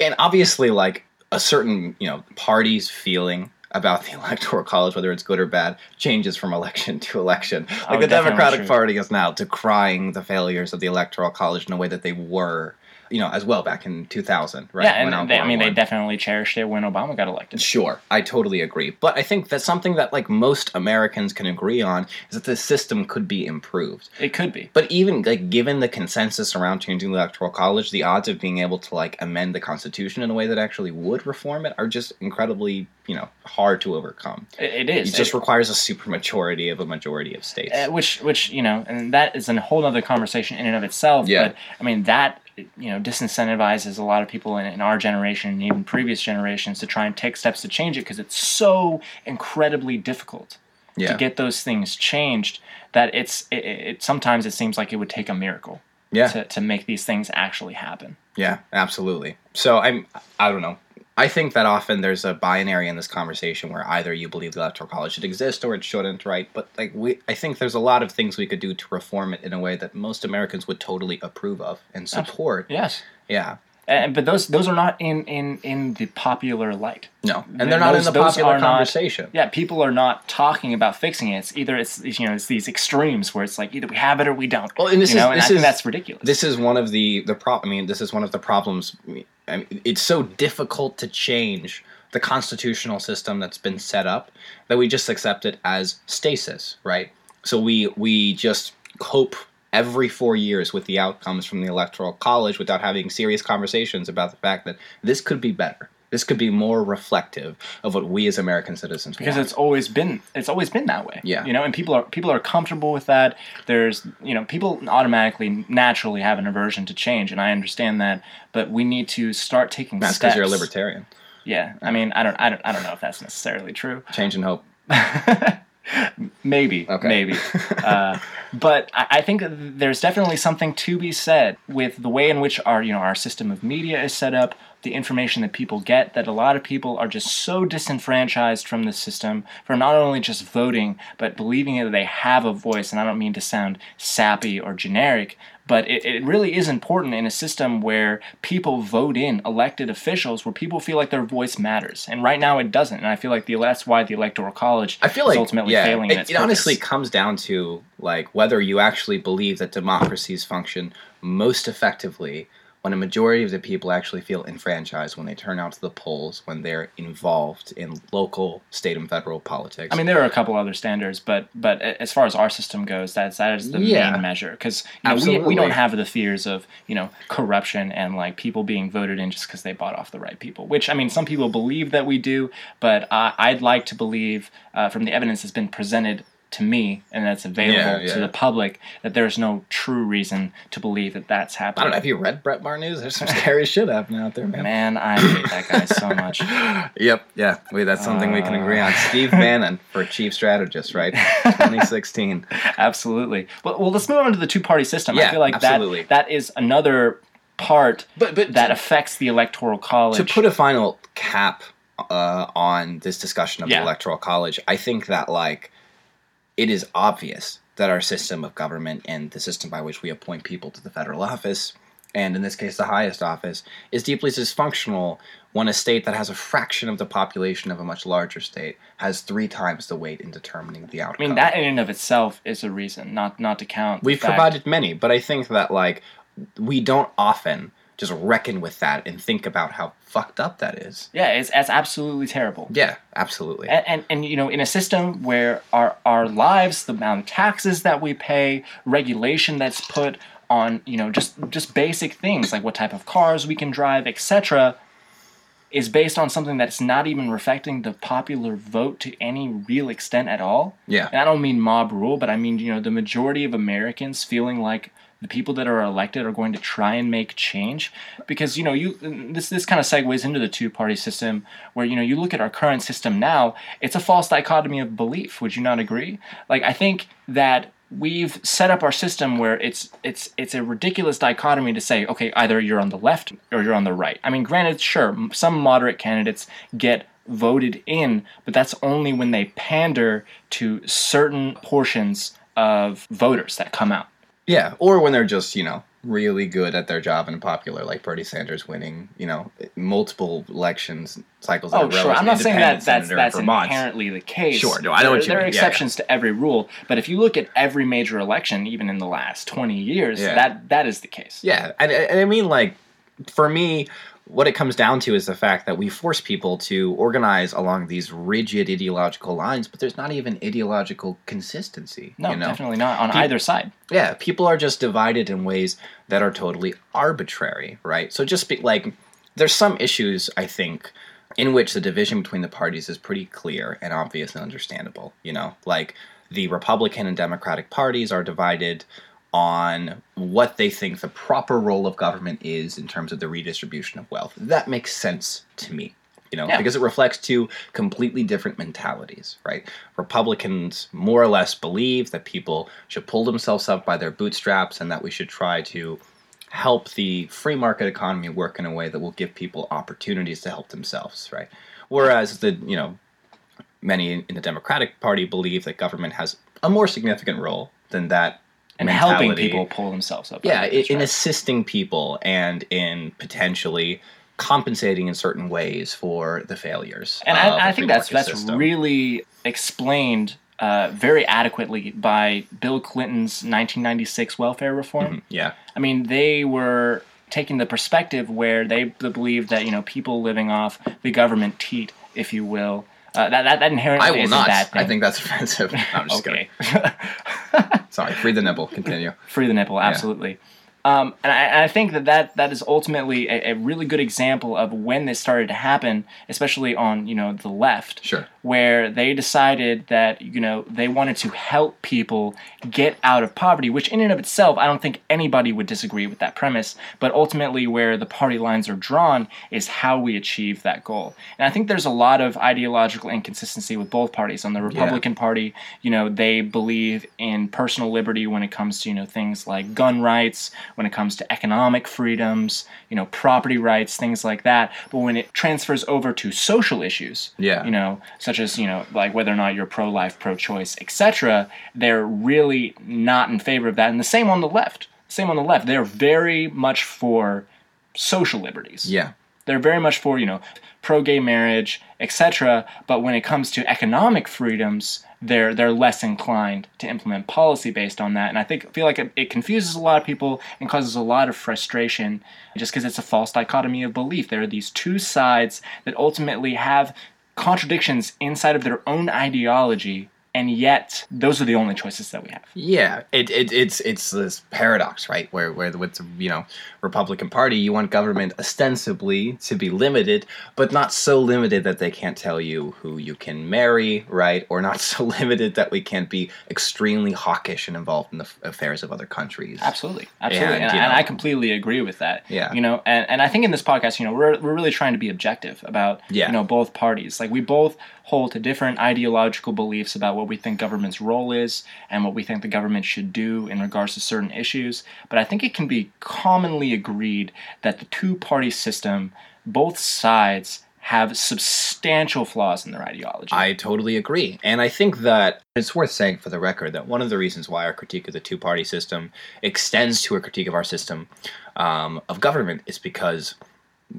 Speaker 1: And obviously like a certain you know party's feeling about <laughs> the electoral college whether it's good or bad changes from election to election like
Speaker 2: Oh,
Speaker 1: the democratic
Speaker 2: true.
Speaker 1: party is now decrying the failures of the electoral college in a way that they were you know as well back in 2000 right
Speaker 2: yeah, and they, I mean, they definitely cherished it when Obama got elected.
Speaker 1: Sure, I totally agree. But I think that's something that like most Americans can agree on is that the system could be improved.
Speaker 2: It could be.
Speaker 1: But even like given the consensus around changing the electoral college, the odds of being able to like amend the constitution in a way that actually would reform it are just incredibly, you know, hard to overcome.
Speaker 2: It, it is.
Speaker 1: It just
Speaker 2: It-
Speaker 1: requires a supermajority of a majority of states.
Speaker 2: uh, which which you know and that is a whole other conversation in and of itself
Speaker 1: Yeah.
Speaker 2: but i mean that you know disincentivizes a lot of people in, in our generation and even previous generations to try and take steps to change it because it's so incredibly difficult
Speaker 1: yeah.
Speaker 2: to get those things changed that it's it, it, sometimes it seems like it would take a miracle
Speaker 1: yeah.
Speaker 2: to, to make these things actually happen
Speaker 1: Yeah, absolutely. So I'm I don't know. I think that often there's a binary in this conversation where either you believe the electoral college should exist or it shouldn't, right? But like we I think there's a lot of things we could do to reform it in a way that most Americans would totally approve of and support.
Speaker 2: yes
Speaker 1: Yeah.
Speaker 2: And, but those those are not in in in the popular light
Speaker 1: No. And they're not
Speaker 2: Those-
Speaker 1: in the popular
Speaker 2: are not-
Speaker 1: conversation.
Speaker 2: Yeah, people are not talking about fixing it. It's either it's you know it's these extremes where it's like either we have it or we don't.
Speaker 1: Well, and this
Speaker 2: you know,
Speaker 1: is-
Speaker 2: and
Speaker 1: this
Speaker 2: I think
Speaker 1: is-
Speaker 2: that's ridiculous.
Speaker 1: This is one of the the problem. I mean, this is one of the problems. I mean, it's so difficult to change the constitutional system that's been set up that we just accept it as stasis, right? So we we just cope every four years with the outcomes from the electoral college without having serious conversations about the fact that this could be better. This could be more reflective of what we as American citizens
Speaker 2: because
Speaker 1: want.
Speaker 2: it's always been it's always been that way.
Speaker 1: Yeah.
Speaker 2: you know, and people are people are comfortable with that. There's you know people automatically naturally have an aversion to change, and I understand that. But we need to start taking
Speaker 1: That's
Speaker 2: steps.
Speaker 1: because you're a libertarian.
Speaker 2: Yeah, I mean, I don't, I don't, I don't know if that's necessarily true.
Speaker 1: Change and hope. <laughs>
Speaker 2: maybe,
Speaker 1: Okay.
Speaker 2: maybe. Uh, but I, I think there's definitely something to be said with the way in which our, you know, our system of media is set up, the information that people get. That a lot of people are just so disenfranchised from the system, from not only just voting, but believing that they have a voice. And I don't mean to sound sappy or generic, but it, it really is important in a system where people vote in elected officials, where people feel like their voice matters. And right now it doesn't. And I feel like the that's why the electoral college
Speaker 1: I feel
Speaker 2: is
Speaker 1: like
Speaker 2: ultimately
Speaker 1: yeah,
Speaker 2: failing
Speaker 1: it, it honestly comes down to like whether you actually believe that democracies function most effectively when a majority of the people actually feel enfranchised when they turn out to the polls when they're involved in local, state, and federal politics.
Speaker 2: I mean, there are a couple other standards, but but as far as our system goes, that's that is the
Speaker 1: Yeah.
Speaker 2: main measure because you know, we, we don't have the fears of you know corruption and like people being voted in just because they bought off the right people. Which I mean, some people believe that we do, but I, I'd like to believe uh, from the evidence that's been presented to me and that's available
Speaker 1: Yeah, yeah.
Speaker 2: to the public that there's no true reason to believe that that's happening.
Speaker 1: I don't know. Have you read Brett Maher news? There's some scary shit happening out there, man.
Speaker 2: Man, I hate that guy so <laughs> much.
Speaker 1: Yep, yeah. Wait, that's something we can agree
Speaker 2: Uh.
Speaker 1: on. Steve Bannon for chief strategist, right? 2016. <laughs>
Speaker 2: Absolutely. Well, well, let's move on to the two-party system. I
Speaker 1: Yeah,
Speaker 2: feel like
Speaker 1: absolutely.
Speaker 2: that that is another part
Speaker 1: But but
Speaker 2: that affects the electoral college.
Speaker 1: to put a final cap uh, on this discussion of
Speaker 2: Yeah.
Speaker 1: the electoral college, I think that like it is obvious that our system of government and the system by which we appoint people to the federal office, and in this case the highest office, is deeply dysfunctional when a state that has a fraction of the population of a much larger state has three times the weight in determining the outcome.
Speaker 2: I mean, that in and of itself is a reason, not not to count.
Speaker 1: We've
Speaker 2: fact-
Speaker 1: provided many, but I think that like we don't often just reckon with that and think about how fucked up that is.
Speaker 2: Yeah, it's, it's absolutely terrible.
Speaker 1: Yeah, absolutely.
Speaker 2: And, and and you know, in a system where our our lives, the amount of taxes that we pay, regulation that's put on, you know, just just basic things like what type of cars we can drive, etc. is based on something that's not even reflecting the popular vote to any real extent at all.
Speaker 1: Yeah.
Speaker 2: And I don't mean mob rule, but I mean, you know, the majority of Americans feeling like the people that are elected are going to try and make change. Because you know you this this kind of segues into the two party system where you know you look at our current system now it's a false dichotomy of belief. Would you not agree? Like i think that we've set up our system where it's it's it's a ridiculous dichotomy to say okay either you're on the left or you're on the right. I mean granted sure some moderate candidates get voted in but that's only when they pander to certain portions of voters that come out
Speaker 1: Yeah, or when they're just you know really good at their job and popular, like Bernie Sanders winning you know multiple elections cycles.
Speaker 2: Oh, sure. I'm not saying that that's that's
Speaker 1: Vermont.
Speaker 2: inherently the case.
Speaker 1: Sure. No, I know
Speaker 2: there,
Speaker 1: what you
Speaker 2: There are
Speaker 1: mean. Yeah, yeah.
Speaker 2: exceptions to every rule, but if you look at every major election, even in the last 20 years,
Speaker 1: Yeah.
Speaker 2: that that is the case.
Speaker 1: Yeah, and, and I mean, like, for me, what it comes down to is the fact that we force people to organize along these rigid ideological lines, but there's not even ideological consistency.
Speaker 2: No,
Speaker 1: you know?
Speaker 2: definitely not on either side.
Speaker 1: Yeah, people are just divided in ways that are totally arbitrary, right? So just be, like, there's some issues I think in which the division between the parties is pretty clear and obvious and understandable. You know, like the Republican and Democratic parties are divided on what they think the proper role of government is in terms of the redistribution of wealth. That makes sense to me. You know,
Speaker 2: Yeah.
Speaker 1: because it reflects two completely different mentalities, right? Republicans more or less believe that people should pull themselves up by their bootstraps and that we should try to help the free market economy work in a way that will give people opportunities to help themselves, right? Whereas the, you know, many in the Democratic Party believe that government has a more significant role than that
Speaker 2: And helping people pull themselves up.
Speaker 1: Yeah, in assisting people and in potentially compensating in certain ways for the failures.
Speaker 2: and
Speaker 1: I,
Speaker 2: I,
Speaker 1: a
Speaker 2: I
Speaker 1: free
Speaker 2: think that's that's
Speaker 1: system.
Speaker 2: really explained uh, very adequately by Bill Clinton's 1996 welfare reform.
Speaker 1: Mhm, yeah.
Speaker 2: I mean, they were taking the perspective where they believed that you know people living off the government teat, if you will, uh, that, that that inherently
Speaker 1: I will
Speaker 2: is
Speaker 1: not.
Speaker 2: a bad thing.
Speaker 1: I think that's offensive. <laughs> No, I'm just <laughs>
Speaker 2: okay,
Speaker 1: kidding. Sorry, free the nipple. Continue.
Speaker 2: free the nipple, absolutely. Um, and I, I think that, that that is ultimately a, a really good example of when this started to happen, especially on you know the left.
Speaker 1: Sure.
Speaker 2: where they decided that you know they wanted to help people get out of poverty which in and of itself i don't think anybody would disagree with that premise but ultimately where the party lines are drawn is how we achieve that goal and i think there's a lot of ideological inconsistency with both parties on the republican party you know they believe in personal liberty when it comes to you know things like gun rights when it comes to economic freedoms you know property rights things like that but when it transfers over to social issues
Speaker 1: Yeah.
Speaker 2: you know, such as you know, like whether or not you're pro-life, pro-choice, etc. They're really not in favor of that, and the same on the left. Same on the left. They're very much for social liberties.
Speaker 1: Yeah.
Speaker 2: They're very much for you know, pro-gay marriage, etc. But when it comes to economic freedoms, they're they're less inclined to implement policy based on that. And I think feel like it, it confuses a lot of people and causes a lot of frustration, just because it's a false dichotomy of belief. There are these two sides that ultimately have contradictions inside of their own ideology, and yet those are the only choices that we have.
Speaker 1: Yeah, it, it it's it's this paradox, right? Where where with the you know Republican Party, you want government ostensibly to be limited, but not so limited that they can't tell you who you can marry, right? Or not <laughs> so limited that we can't be extremely hawkish and involved in the affairs of other countries.
Speaker 2: Absolutely, absolutely,
Speaker 1: And,
Speaker 2: and,
Speaker 1: you
Speaker 2: and I completely agree with that.
Speaker 1: Yeah.
Speaker 2: you know, and, and I think in this podcast, you know, we're we're really trying to be objective about
Speaker 1: Yeah.
Speaker 2: you know both parties. Like we both hold to different ideological beliefs about what we think government's role is and what we think the government should do in regards to certain issues. But I think it can be commonly agreed that the two-party system, both sides have substantial flaws in their ideology.
Speaker 1: I totally agree. And I think that it's worth saying for the record that one of the reasons why our critique of the two party system extends to a critique of our system um, of government is because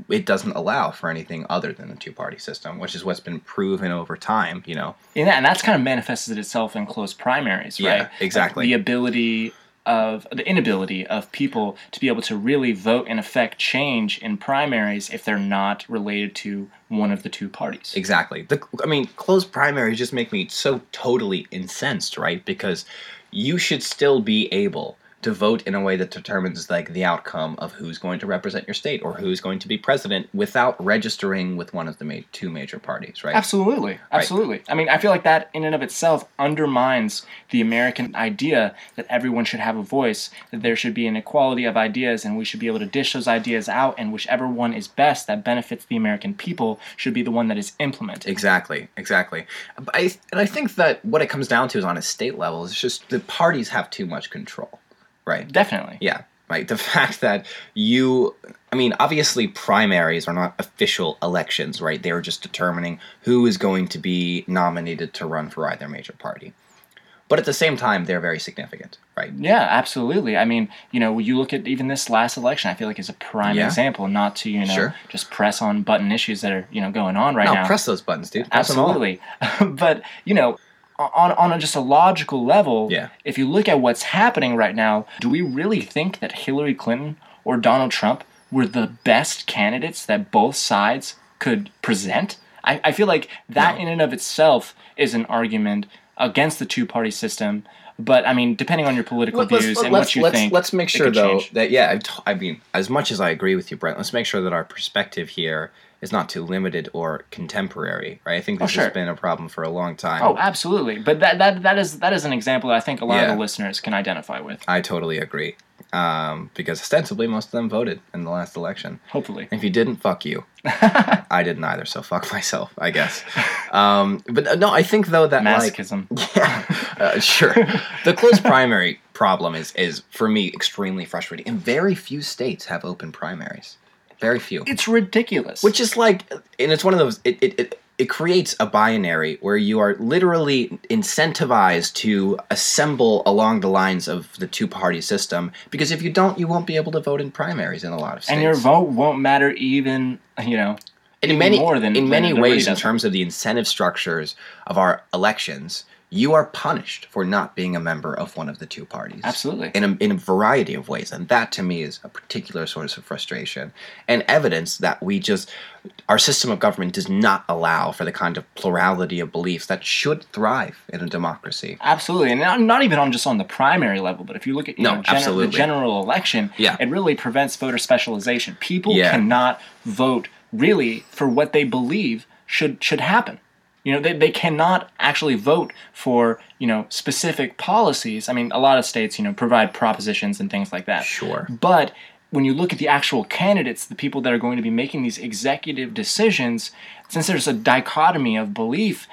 Speaker 1: it doesn't allow for anything other than the two party system, which is what's been proven over time, you know.
Speaker 2: and, that, and that's kind of manifested itself in closed primaries,
Speaker 1: Yeah,
Speaker 2: right?
Speaker 1: exactly.
Speaker 2: Like the ability of the inability of people to be able to really vote and affect change in primaries if they're not related to one of the two parties.
Speaker 1: Exactly. The, I mean, closed primaries just make me so totally incensed, right? Because you should still be able to vote in a way that determines like the outcome of who's going to represent your state or who's going to be president without registering with one of the ma- two major parties, right?
Speaker 2: Absolutely, absolutely. I mean, I feel like that in and of itself undermines the American idea that everyone should have a voice, that there should be an equality of ideas, and we should be able to dish those ideas out, and whichever one is best that benefits the American people should be the one that is implemented.
Speaker 1: Exactly, exactly. I, and I think that what it comes down to is on a state level is just the parties have too much control, right?
Speaker 2: Definitely.
Speaker 1: Yeah, right. The <laughs> fact that you, I mean, obviously primaries are not official elections, right? They are just determining who is going to be nominated to run for either major party. But at the same time, they're very significant, right?
Speaker 2: Yeah, absolutely. I mean, you know, you look at even this last election, I feel like is a prime
Speaker 1: Yeah.
Speaker 2: example, not to, you know,
Speaker 1: Sure.
Speaker 2: just press on button issues that are, you know, going on right
Speaker 1: no,
Speaker 2: now.
Speaker 1: press those buttons, dude. Press.
Speaker 2: Absolutely. <laughs> but, you know, on, on a, just a logical level,
Speaker 1: Yeah.
Speaker 2: if you look at what's happening right now, do we really think that Hillary Clinton or Donald Trump were the best candidates that both sides could present? I, I feel like that
Speaker 1: No.
Speaker 2: in and of itself is an argument against the two party system. But I mean, depending on your political
Speaker 1: Let- let's,
Speaker 2: views
Speaker 1: let-
Speaker 2: and
Speaker 1: let's,
Speaker 2: what you
Speaker 1: let's,
Speaker 2: think,
Speaker 1: let's make sure though
Speaker 2: change.
Speaker 1: that yeah, I mean, as much as I agree with you, Brent, let's make sure that our perspective here is not too limited or contemporary, right? I think this
Speaker 2: Oh, sure.
Speaker 1: has been a problem for a long time.
Speaker 2: Oh, absolutely. But that, that that is that is an example that I think a lot
Speaker 1: Yeah.
Speaker 2: of the listeners can identify with.
Speaker 1: I totally agree. Um, because ostensibly most of them voted in the last election.
Speaker 2: Hopefully.
Speaker 1: If you didn't, fuck you. <laughs> I didn't either, so fuck myself, I guess. Um, but uh, no, I think though that like <laughs> yeah, uh, sure. The closed primary problem is is for me extremely frustrating, and very few states have open primaries. Very few.
Speaker 2: it's ridiculous.
Speaker 1: Which is like, and it's one of those. It it. it it creates a binary where you are literally incentivized to assemble along the lines of the two party system because if you don't, you won't be able to vote in primaries in a lot of states.
Speaker 2: and your vote won't matter even you know
Speaker 1: in many
Speaker 2: more than-
Speaker 1: in many ways in terms of the incentive structures of our elections you are punished for not being a member of one of the two parties
Speaker 2: absolutely
Speaker 1: in a, in a variety of ways and that to me is a particular source of frustration and evidence that we just our system of government does not allow for the kind of plurality of beliefs that should thrive in a democracy
Speaker 2: absolutely and not, not even on just on the primary level but if you look at you
Speaker 1: No,
Speaker 2: know,
Speaker 1: absolutely.
Speaker 2: the general election
Speaker 1: Yeah.
Speaker 2: it really prevents voter specialization people
Speaker 1: Yeah.
Speaker 2: cannot vote really for what they believe should should happen you know they, they cannot actually vote for you know specific policies i mean a lot of states you know provide propositions and things like that
Speaker 1: sure
Speaker 2: But when you look at the actual candidates, the people that are going to be making these executive decisions, since there's a dichotomy of belief,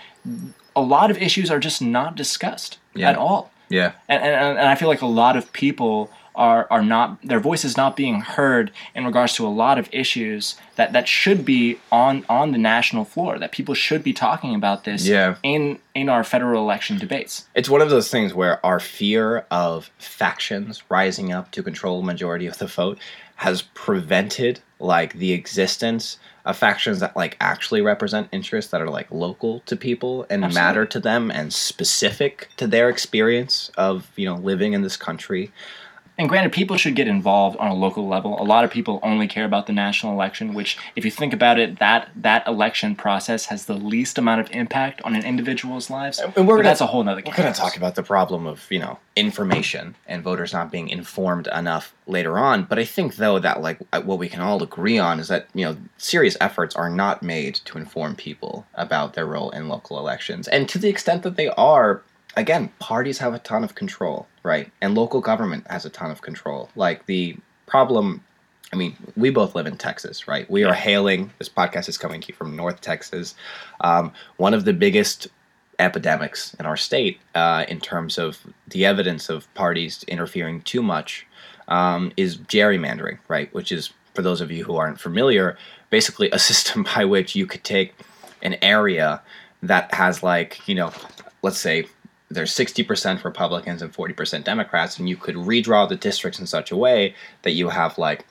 Speaker 2: a lot of issues are just not discussed
Speaker 1: Yeah.
Speaker 2: at all.
Speaker 1: yeah
Speaker 2: And, and, and I feel like a lot of people are, are not, their voice is not being heard in regards to a lot of issues that, that should be on, on the national floor, that people should be talking about this
Speaker 1: Yeah.
Speaker 2: in, in our federal election debates.
Speaker 1: It's one of those things where our fear of factions rising up to control majority of the vote has prevented like the existence of factions that like actually represent interests that are like local to people and
Speaker 2: Absolutely.
Speaker 1: matter to them and specific to their experience of, you know, living in this country.
Speaker 2: And granted, people should get involved on a local level. A lot of people only care about the national election, which, if you think about it, that that election process has the least amount of impact on an individual's lives.
Speaker 1: And we're
Speaker 2: But
Speaker 1: gonna-
Speaker 2: that's a whole nother.
Speaker 1: We're going to talk about the problem of, you know, information and voters not being informed enough later on. But I think, though, that, like, uh, what we can all agree on is that, you know, serious efforts are not made to inform people about their role in local elections. And to the extent that they are, again, parties have a ton of control, right? And local government has a ton of control. Like, the problem. I mean, we both live in Texas, right? We are hailing. This podcast is coming to you from North Texas. Um, one of the biggest epidemics in our state uh, in terms of the evidence of parties interfering too much um, is gerrymandering, right? Which is, for those of you who aren't familiar, basically a <laughs> system by which you could take an area that has, like, you know, let's say there's 60% Republicans and 40% Democrats, and you could redraw the districts in such a way that you have, like,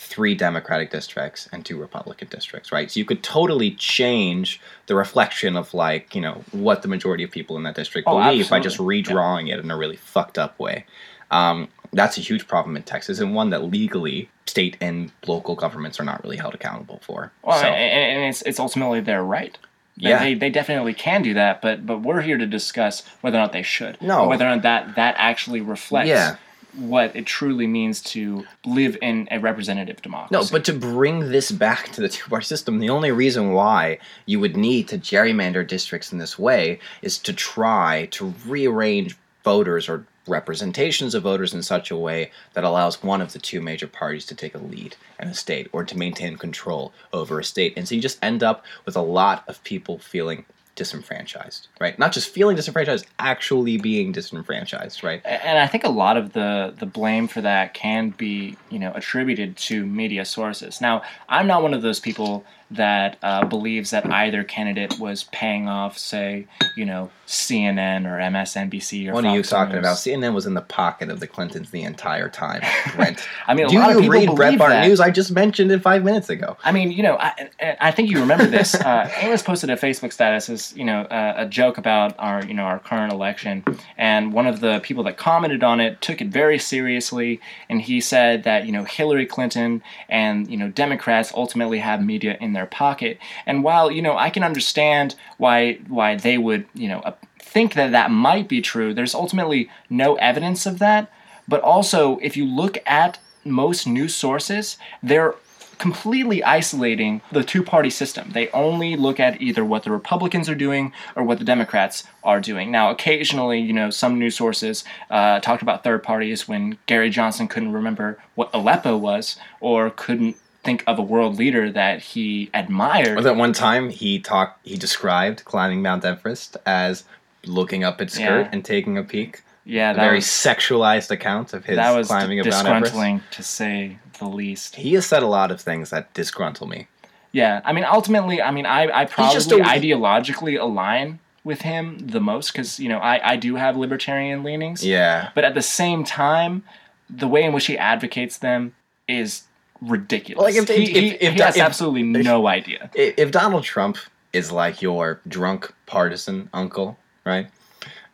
Speaker 1: three Democratic districts and two Republican districts, right? So you could totally change the reflection of like, you know, what the majority of people in that district
Speaker 2: Oh,
Speaker 1: believe by just
Speaker 2: absolutely.
Speaker 1: redrawing it in a really fucked up way. Um, that's a huge problem in Texas and one that legally state and local governments are not really held accountable for.
Speaker 2: Well,
Speaker 1: so,
Speaker 2: and, and it's it's ultimately their right.
Speaker 1: Yeah.
Speaker 2: they, they definitely can do that, but but we're here to discuss whether or not they should.
Speaker 1: No.
Speaker 2: whether or not that that actually reflects
Speaker 1: Yeah.
Speaker 2: what it truly means to live in a representative democracy.
Speaker 1: No, but to bring this back to the <laughs> two party system, the only reason why you would need to gerrymander districts in this way is to try to rearrange voters or representations of voters in such a way that allows one of the two major parties to take a lead in a state or to maintain control over a state. And so you just end up with a lot of people feeling disenfranchised, right? Not just feeling disenfranchised, actually being disenfranchised, right?
Speaker 2: and I think a lot of the the blame for that can be you know attributed to media sources. Now, I'm not one of those people that uh, believes that either candidate was paying off, say, you know, CNN or MSNBC or.
Speaker 1: What
Speaker 2: Fox
Speaker 1: are you talking
Speaker 2: News.
Speaker 1: about? CNN was in the pocket of the Clintons the entire time. <laughs> Brent,
Speaker 2: I mean, a
Speaker 1: do you read Breitbart. News? I just mentioned it five minutes ago.
Speaker 2: I mean, you know, I, I think you remember this. Uh, <laughs> Amos posted a Facebook status as you know uh, a joke about our you know our current election, and one of the people that commented on it took it very seriously, and he said that you know Hillary Clinton and you know Democrats ultimately have media in their pocket, and while you know I can understand why why they would you know uh, think that that might be true, there's ultimately no evidence of that. But also, if you look at most news sources, they're completely isolating the two party system. They only look at either what the Republicans are doing or what the Democrats are doing. Now, occasionally, you know, some news sources uh, talked about third parties when Gary Johnson couldn't remember what Aleppo was or couldn't think of a world leader that he admired.
Speaker 1: Or that one time he talked, he described climbing Mount Everest as looking up its skirt
Speaker 2: Yeah.
Speaker 1: and taking a peek.
Speaker 2: yeah,
Speaker 1: A very
Speaker 2: was,
Speaker 1: sexualized account of his
Speaker 2: that was
Speaker 1: climbing of Mount Everest.
Speaker 2: disgruntling to say the least.
Speaker 1: He has said a lot of things that disgruntle me.
Speaker 2: Yeah, I mean, ultimately, I mean, I, I probably
Speaker 1: just a-
Speaker 2: ideologically align with him the most because you know I, I do have libertarian leanings.
Speaker 1: Yeah.
Speaker 2: But at the same time, the way in which he advocates them is ridiculous.
Speaker 1: Like, if-
Speaker 2: he,
Speaker 1: if-
Speaker 2: he,
Speaker 1: if-
Speaker 2: he has
Speaker 1: if-
Speaker 2: absolutely no idea.
Speaker 1: If Donald Trump is like your drunk partisan uncle, right?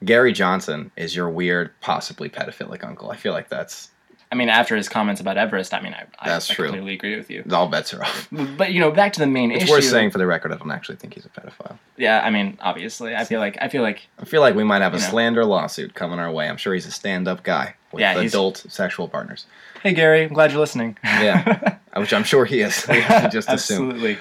Speaker 1: Gary Johnson is your weird, possibly pedophilic uncle. I feel like that's
Speaker 2: I mean, after his comments about Everest, I mean, I, I,
Speaker 1: That's
Speaker 2: I
Speaker 1: true.
Speaker 2: completely agree with you.
Speaker 1: all bets are off. <laughs>
Speaker 2: But you know, back to the main
Speaker 1: It's
Speaker 2: issue.
Speaker 1: It's worth saying for the record, I don't actually think he's a pedophile.
Speaker 2: Yeah, I mean, obviously, I feel like I feel like
Speaker 1: I feel like we might have a
Speaker 2: know.
Speaker 1: slander lawsuit coming our way. I'm sure he's a stand-up guy with
Speaker 2: Yeah,
Speaker 1: adult sexual partners.
Speaker 2: hey Gary, I'm glad you're listening.
Speaker 1: Yeah, <laughs> which I'm sure he is. We have to just assume.
Speaker 2: Absolutely.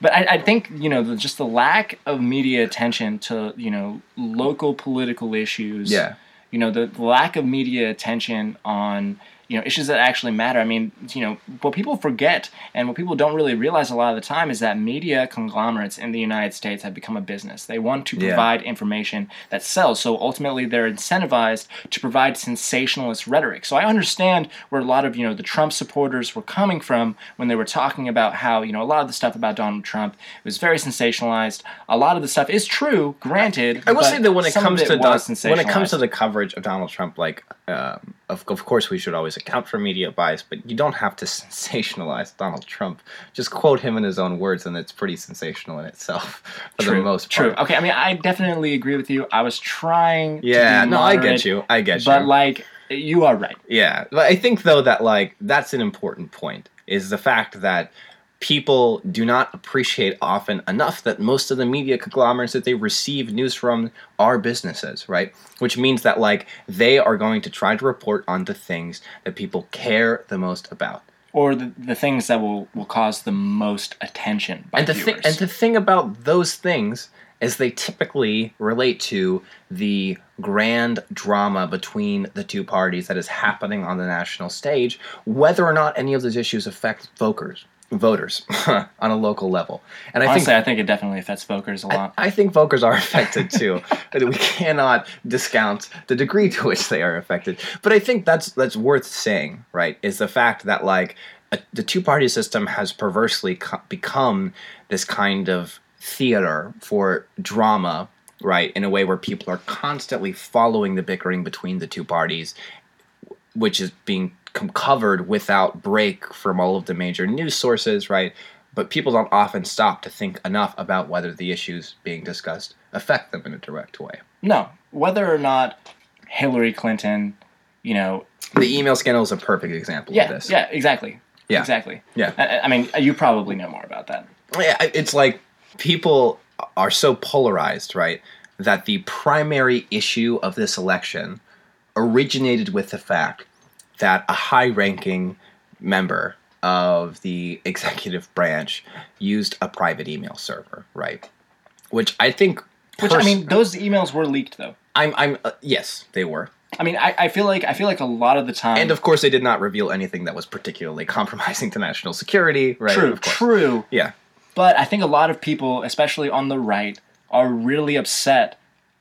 Speaker 2: But I, I think you know the, just the lack of media attention to you know local political issues.
Speaker 1: Yeah.
Speaker 2: You know the, the lack of media attention on you know issues that actually matter. I mean, you know what people forget and what people don't really realize a lot of the time is that media conglomerates in the United States have become a business. They want to
Speaker 1: Yeah.
Speaker 2: provide information that sells. So ultimately, they're incentivized to provide sensationalist rhetoric. So I understand where a lot of you know the Trump supporters were coming from when they were talking about how you know a lot of the stuff about Donald Trump was very sensationalized. A lot of the stuff is true, granted.
Speaker 1: I will
Speaker 2: but
Speaker 1: say that when it comes
Speaker 2: of
Speaker 1: to
Speaker 2: it
Speaker 1: Don- when it comes to the coverage of Donald Trump, like um, of of course we should always account for media bias, but you don't have to <laughs> sensationalize Donald Trump. Just quote him in his own words, and it's pretty sensational in itself <laughs> for
Speaker 2: true,
Speaker 1: the most part. true.
Speaker 2: Okay, I mean, I definitely agree with you. I was trying.
Speaker 1: Yeah, no, I get you. I get you.
Speaker 2: But like, you are right.
Speaker 1: Yeah, but I think though that like that's an important point is the fact that people do not appreciate often enough that most of the media conglomerates that they receive news from are businesses, right? Which means that like they are going to try to report on the things that people care the most about.
Speaker 2: Or the, the things that will, will cause the most attention by
Speaker 1: and the
Speaker 2: viewers.
Speaker 1: thing and the thing about those things is they typically relate to the grand drama between the two parties that is happening on the national stage, whether or not any of those issues affect voters voters <laughs> on a local level. And I
Speaker 2: Honestly,
Speaker 1: think
Speaker 2: I think it definitely affects voters a lot.
Speaker 1: I think voters are <laughs> affected too. but we cannot discount the degree to which they are affected. But I think that's that's worth saying, right? Is the fact that like a, the two party system has perversely co- become this kind of theater for drama, right? In a way where people are constantly following the bickering between the two parties, which is being com- covered without break from all of the major news sources, right? But people don't often stop to think enough about whether the issues being discussed affect them in a direct way.
Speaker 2: no, whether or not Hillary Clinton, you know,
Speaker 1: The email scandal is a perfect example
Speaker 2: yeah,
Speaker 1: of this.
Speaker 2: yeah, exactly,
Speaker 1: Yeah.
Speaker 2: exactly.
Speaker 1: Yeah.
Speaker 2: I, I mean, you probably know more about that.
Speaker 1: Yeah, it's like people are so polarized, right? That the primary issue of this election originated with the fact that a high ranking member of the executive branch used a private email server, right? Which I think.
Speaker 2: Which I mean, those emails were leaked, though.
Speaker 1: I'm, I'm, uh, yes, they were.
Speaker 2: I mean, I, I feel like I feel like a lot of the time,
Speaker 1: And of course, they did not reveal anything that was particularly compromising to national security, right?
Speaker 2: true, true.
Speaker 1: Yeah.
Speaker 2: But I think a lot of people, especially on the right, are really upset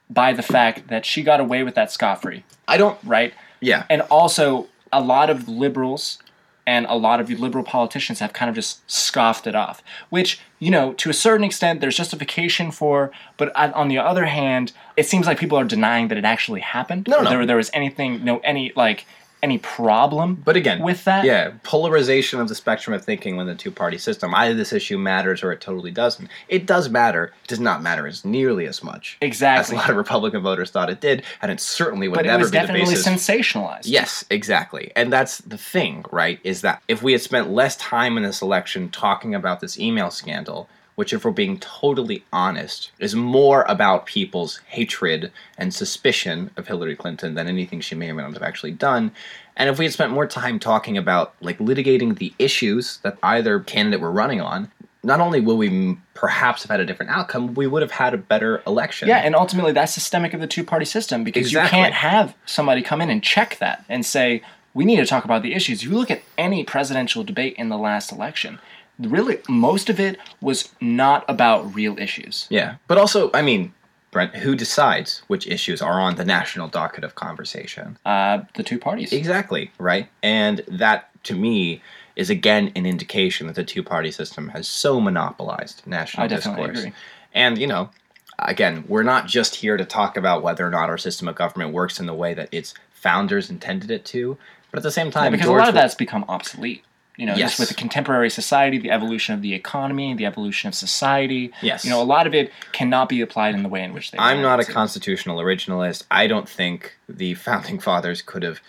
Speaker 2: by the fact that she got away with that scot free,
Speaker 1: I don't.
Speaker 2: right?
Speaker 1: Yeah.
Speaker 2: And also, a lot of liberals and a lot of liberal politicians have kind of just scoffed it off, which, you know, to a certain extent, there's justification for. But on the other hand, it seems like people are denying that it actually happened.
Speaker 1: No, no.
Speaker 2: There, there was anything, no, any, like, any problem
Speaker 1: But again,
Speaker 2: with that.
Speaker 1: Yeah, polarization of the spectrum of thinking within the two party system. Either this issue matters or it totally doesn't. It does matter. It does not matter as nearly as much Exactly. as a lot of Republican voters thought it did, and it certainly would
Speaker 2: But it
Speaker 1: never
Speaker 2: was
Speaker 1: be the
Speaker 2: definitely
Speaker 1: basis.
Speaker 2: sensationalized.
Speaker 1: Yes, exactly. And that's the thing, right? Is that if we had spent less time in this election talking about this email scandal, which, if we're being totally honest, is more about people's hatred and suspicion of Hillary Clinton than anything she may or may not have actually done. And if we had spent more time talking about like litigating the issues that either candidate were running on, not only will we perhaps have had a different outcome, we would have had a better election.
Speaker 2: Yeah, and ultimately that's systemic of the two party system because
Speaker 1: Exactly.
Speaker 2: you can't have somebody come in and check that and say, we need to talk about the issues. If you look at any presidential debate in the last election, really most of it was not about real issues.
Speaker 1: Yeah, but also, I mean, Brent, who decides which issues are on the national docket of conversation?
Speaker 2: Uh, the two parties.
Speaker 1: Exactly, right? And that, to me, is again an indication that the two party system has so monopolized national
Speaker 2: I definitely
Speaker 1: discourse.
Speaker 2: agree.
Speaker 1: And, you know, again, we're not just here to talk about whether or not our system of government works in the way that its founders intended it to, but at the same time,
Speaker 2: because
Speaker 1: George
Speaker 2: a lot of that's become obsolete. You know,
Speaker 1: Yes.
Speaker 2: just with the contemporary society, the evolution of the economy, the evolution of society.
Speaker 1: Yes.
Speaker 2: You know, a lot of it cannot be applied in the way in which they
Speaker 1: I'm not a constitutional originalist. I don't think the founding fathers could have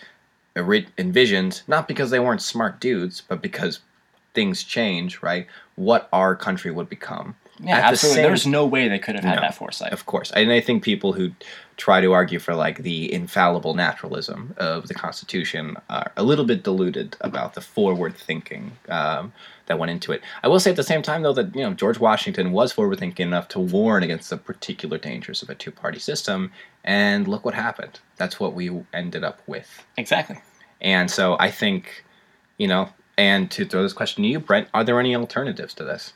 Speaker 1: envisioned, not because they weren't smart dudes, but because things change, right? What our country would become.
Speaker 2: Yeah,
Speaker 1: At the
Speaker 2: absolutely.
Speaker 1: same-
Speaker 2: There's no way they could have had
Speaker 1: No.
Speaker 2: that foresight.
Speaker 1: Of course. And I think people who try to argue for like the infallible naturalism of the Constitution are a little bit deluded about the forward thinking um, that went into it. I will say at the same time, though, that you know George Washington was forward thinking enough to warn against the particular dangers of a two party system, and look what happened. That's what we ended up with.
Speaker 2: Exactly.
Speaker 1: And so I think, you know, and to throw this question to you, Brent, are there any alternatives to this?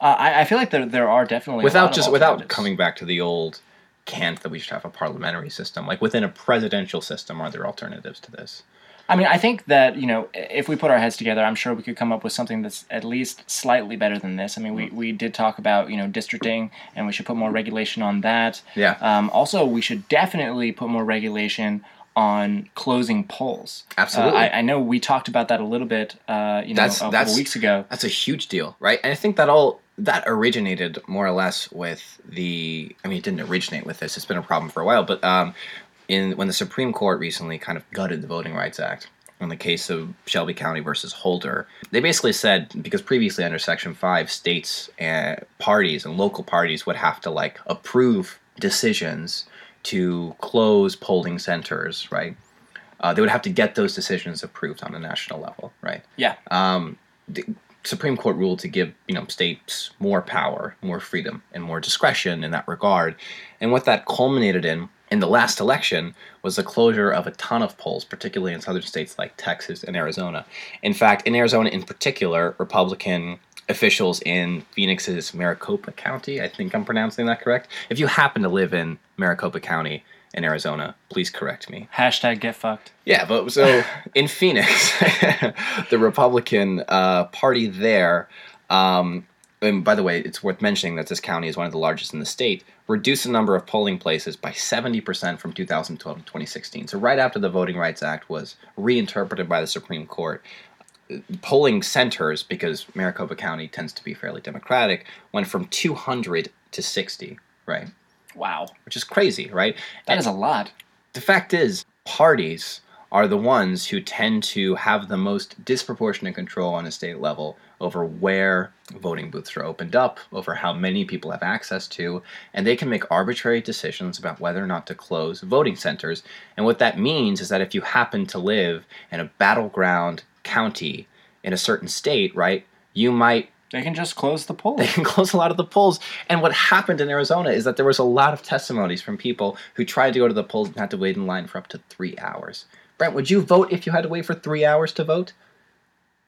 Speaker 2: Uh, I, I feel like there there are definitely
Speaker 1: without just without coming back to the old cant that we should have a parliamentary system like within a presidential system are there alternatives to this
Speaker 2: I mean, I think that you know, if we put our heads together, I'm sure we could come up with something that's at least slightly better than this. I mean, we, we did talk about you know districting, and we should put more regulation on that.
Speaker 1: Yeah.
Speaker 2: Um, also, we should definitely put more regulation on closing polls.
Speaker 1: Absolutely.
Speaker 2: Uh, I, I know we talked about that a little bit. Uh, you know,
Speaker 1: That's-
Speaker 2: a couple weeks ago.
Speaker 1: that's a huge deal right and i think that all that originated more or less with the i mean it didn't originate with this it's been a problem for a while but um in when the supreme court recently kind of gutted the voting rights act in the case of Shelby County versus Holder, they basically said because previously under Section 5, states and parties and local parties would have to like approve decisions to close polling centers, right? Uh, they would have to get those decisions approved on a national level, right?
Speaker 2: Yeah.
Speaker 1: Um, Supreme Court ruled to give you know states more power, more freedom, and more discretion in that regard. And what that culminated in in the last election was the closure of a ton of polls, particularly in southern states like Texas and Arizona. In fact, in Arizona in particular, Republican officials in Phoenix's Maricopa County, I think I'm pronouncing that correct. If you happen to live in Maricopa County in Arizona, please correct me.
Speaker 2: Hashtag get fucked.
Speaker 1: Yeah, but so <laughs> in Phoenix, <laughs> the Republican uh, Party there, um, and by the way, it's worth mentioning that this county is one of the largest in the state, reduced the number of polling places by 70% from 2012 to 2016. So, right after the Voting Rights Act was reinterpreted by the Supreme Court, polling centers, because Maricopa County tends to be fairly democratic, went from 200 to 60, right?
Speaker 2: Wow,
Speaker 1: Which is crazy, right?
Speaker 2: that is a lot.
Speaker 1: the fact is, parties are the ones who tend to have the most disproportionate control on a state level over where voting booths are opened up, over how many people have access to, and they can make arbitrary decisions about whether or not to close voting centers. And what that means is that if you happen to live in a battleground county in a certain state, right, you might
Speaker 2: They can just close the polls.
Speaker 1: they can <laughs> close a lot of the polls. And what happened in Arizona is that there was a lot of testimonies from people who tried to go to the polls and had to wait in line for up to three hours. Brent, would you vote if you had to wait for three hours to vote?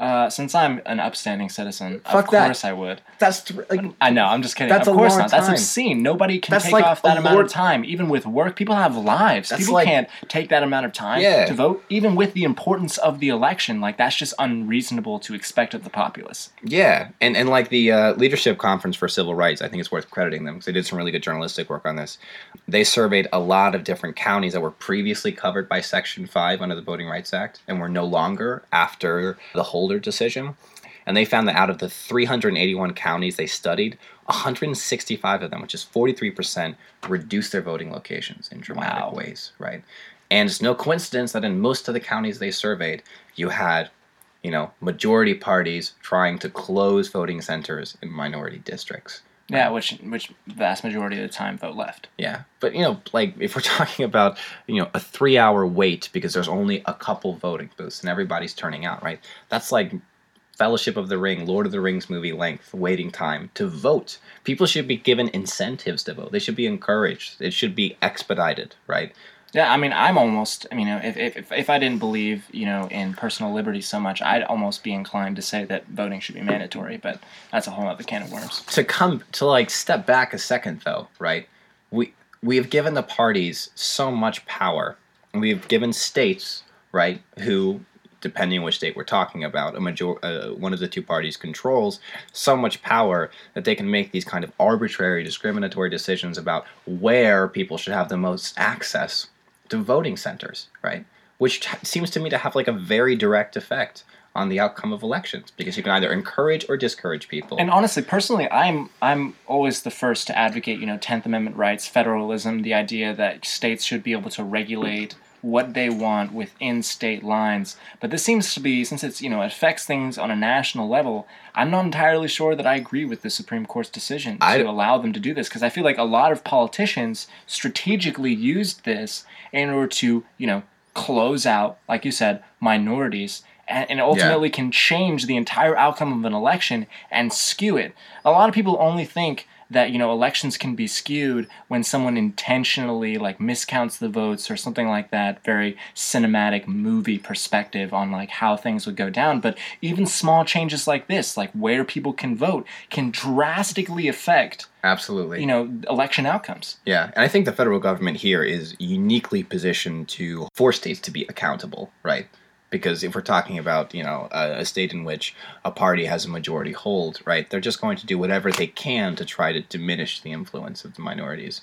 Speaker 2: Uh, since I'm an upstanding citizen,
Speaker 1: Fuck
Speaker 2: of
Speaker 1: that.
Speaker 2: course I would.
Speaker 1: That's th- like
Speaker 2: I know. I'm just kidding.
Speaker 1: That's
Speaker 2: of
Speaker 1: a
Speaker 2: course
Speaker 1: long
Speaker 2: not. That's
Speaker 1: time.
Speaker 2: obscene. Nobody can
Speaker 1: That's
Speaker 2: take
Speaker 1: like
Speaker 2: off
Speaker 1: a
Speaker 2: that amount
Speaker 1: lord-
Speaker 2: of time. Even with work, people have lives.
Speaker 1: That's
Speaker 2: people
Speaker 1: like-
Speaker 2: can't take that amount of time
Speaker 1: Yeah.
Speaker 2: to vote. Even with the importance of the election, like that's just unreasonable to expect of the populace.
Speaker 1: Yeah, and and like the uh, leadership conference for civil rights, I think it's worth crediting them because they did some really good journalistic work on this. They surveyed a lot of different counties that were previously covered by Section Five under the Voting Rights Act and were no longer after the Holder decision. And they found that out of the 381 counties they studied, 165 of them, which is 43%, reduced their voting locations in dramatic
Speaker 2: Wow.
Speaker 1: ways, right? And it's no coincidence that in most of the counties they surveyed, you had you know, majority parties trying to close voting centers in minority districts.
Speaker 2: Yeah, which which vast majority of the time vote left.
Speaker 1: Yeah. But, you know, like if we're <laughs> talking about, you know, a three hour wait because there's only a couple voting booths and everybody's turning out, right? That's like Fellowship of the Ring, Lord of the Rings movie length waiting time to vote. People should be given incentives to vote. They should be encouraged. It should be expedited, right?
Speaker 2: Yeah, I mean, I'm almost. I mean, if, if, if, I didn't believe, you know, in personal liberty so much, I'd almost be inclined to say that voting should be mandatory. But that's a whole other can of worms.
Speaker 1: to come to like step back a second though right we we have given the parties so much power we have given states right who depending on which state we're talking about a major uh, one of the two parties controls so much power that they can make these kind of arbitrary discriminatory decisions about where people should have the most access to voting centers right? Which t- seems to me to have like a very direct effect on the outcome of elections because you can either encourage or discourage people.
Speaker 2: And honestly, personally, I'm I'm always the first to advocate, you know, Tenth Amendment rights, federalism, the idea that states should be able to regulate what they want within state lines. But this seems to be, since it's you know affects things on a national level, I'm not entirely sure that I agree with the Supreme Court's decision
Speaker 1: I-
Speaker 2: to allow them to do this because I feel like a lot of politicians strategically used this in order to you know close out, like you said, minorities. And and ultimately can change the entire outcome of an election and skew it. A lot of people only think that you know elections can be skewed when someone intentionally like miscounts the votes or something like that very cinematic movie perspective on like how things would go down. But even small changes like this like where people can vote can drastically affect
Speaker 1: absolutely.
Speaker 2: you know election outcomes.
Speaker 1: Yeah, and I think the federal government here is uniquely positioned to force states to be accountable, right? Because if we're talking about, you know, a, a state in which a party has a majority hold, right, they're just going to do whatever they can to try to diminish the influence of the minorities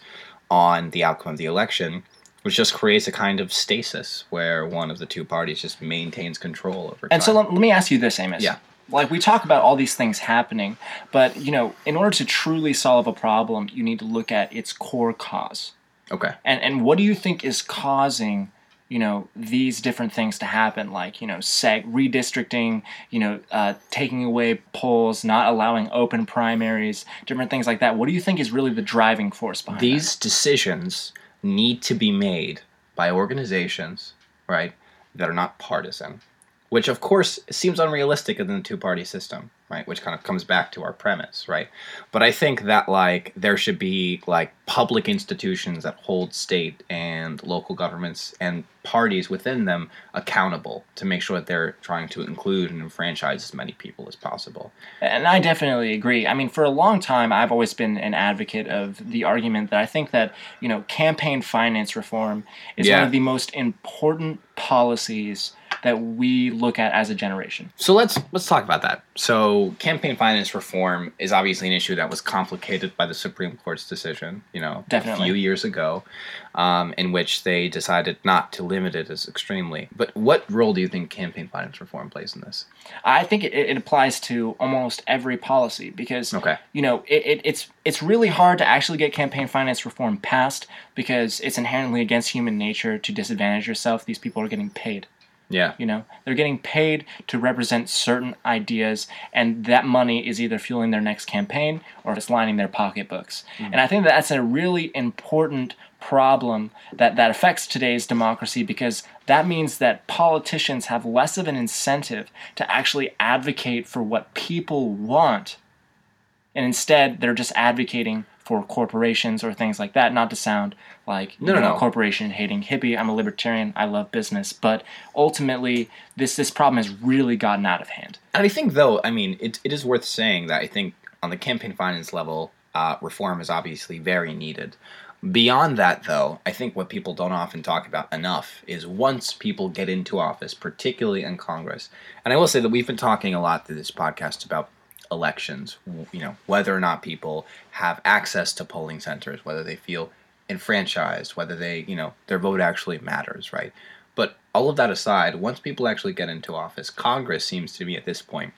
Speaker 1: on the outcome of the election, which just creates a kind of stasis where one of the two parties just maintains control over
Speaker 2: And so let, let me ask you this, Amos.
Speaker 1: Yeah.
Speaker 2: Like we talk about all these things happening, but you know, in order to truly solve a problem, you need to look at its core cause.
Speaker 1: okay.
Speaker 2: And and what do you think is causing, you know, these different things to happen? Like you know, seg redistricting, you know, uh, taking away polls, not allowing open primaries, different things like that. What do you think is really the driving force behind
Speaker 1: These decisions need to be made by organizations, right, that are not partisan, which of course seems unrealistic in the two party system, right, which kind of comes back to our premise, right? But I think that like there should be like public institutions that hold state and local governments and parties within them accountable to make sure that they're trying to include and enfranchise as many people as possible.
Speaker 2: And I definitely agree. I mean, for a long time, I've always been an advocate of the argument that I think that, you know, campaign finance reform is
Speaker 1: Yeah.
Speaker 2: one of the most important policies that we look at as a generation.
Speaker 1: So let's let's talk about that. So campaign finance reform is obviously an issue that was complicated by the Supreme Court's decision, you know,
Speaker 2: Definitely.
Speaker 1: a few years ago, um, in which they decided not to limit it as extremely. But what role do you think campaign finance reform plays in this?
Speaker 2: I think it, it applies to almost every policy because
Speaker 1: Okay.
Speaker 2: you know it, it, it's it's really hard to actually get campaign finance reform passed because it's inherently against human nature to disadvantage yourself. These people are getting paid.
Speaker 1: Yeah.
Speaker 2: You know, they're getting paid to represent certain ideas, and that money is either fueling their next campaign or it's lining their pocketbooks. Mm. And I think that that's a really important problem that, that affects today's democracy because that means that politicians have less of an incentive to actually advocate for what people want. And instead, they're just advocating for corporations or things like that. Not to sound like
Speaker 1: No, no,
Speaker 2: know,
Speaker 1: no.
Speaker 2: corporation hating hippie. I'm a libertarian. I love business, but ultimately, this this problem has really gotten out of hand.
Speaker 1: And I think, though, I mean, it, it is worth saying that I think on the campaign finance level, uh, reform is obviously very needed. Beyond that, though, I think what people don't often talk about enough is once people get into office, particularly in Congress, and I will say that we've been talking a lot through this podcast about elections, you know, whether or not people have access to polling centers, whether they feel enfranchised, whether they, you know, their vote actually matters, right? But all of that aside, once people actually get into office, Congress seems to be at this point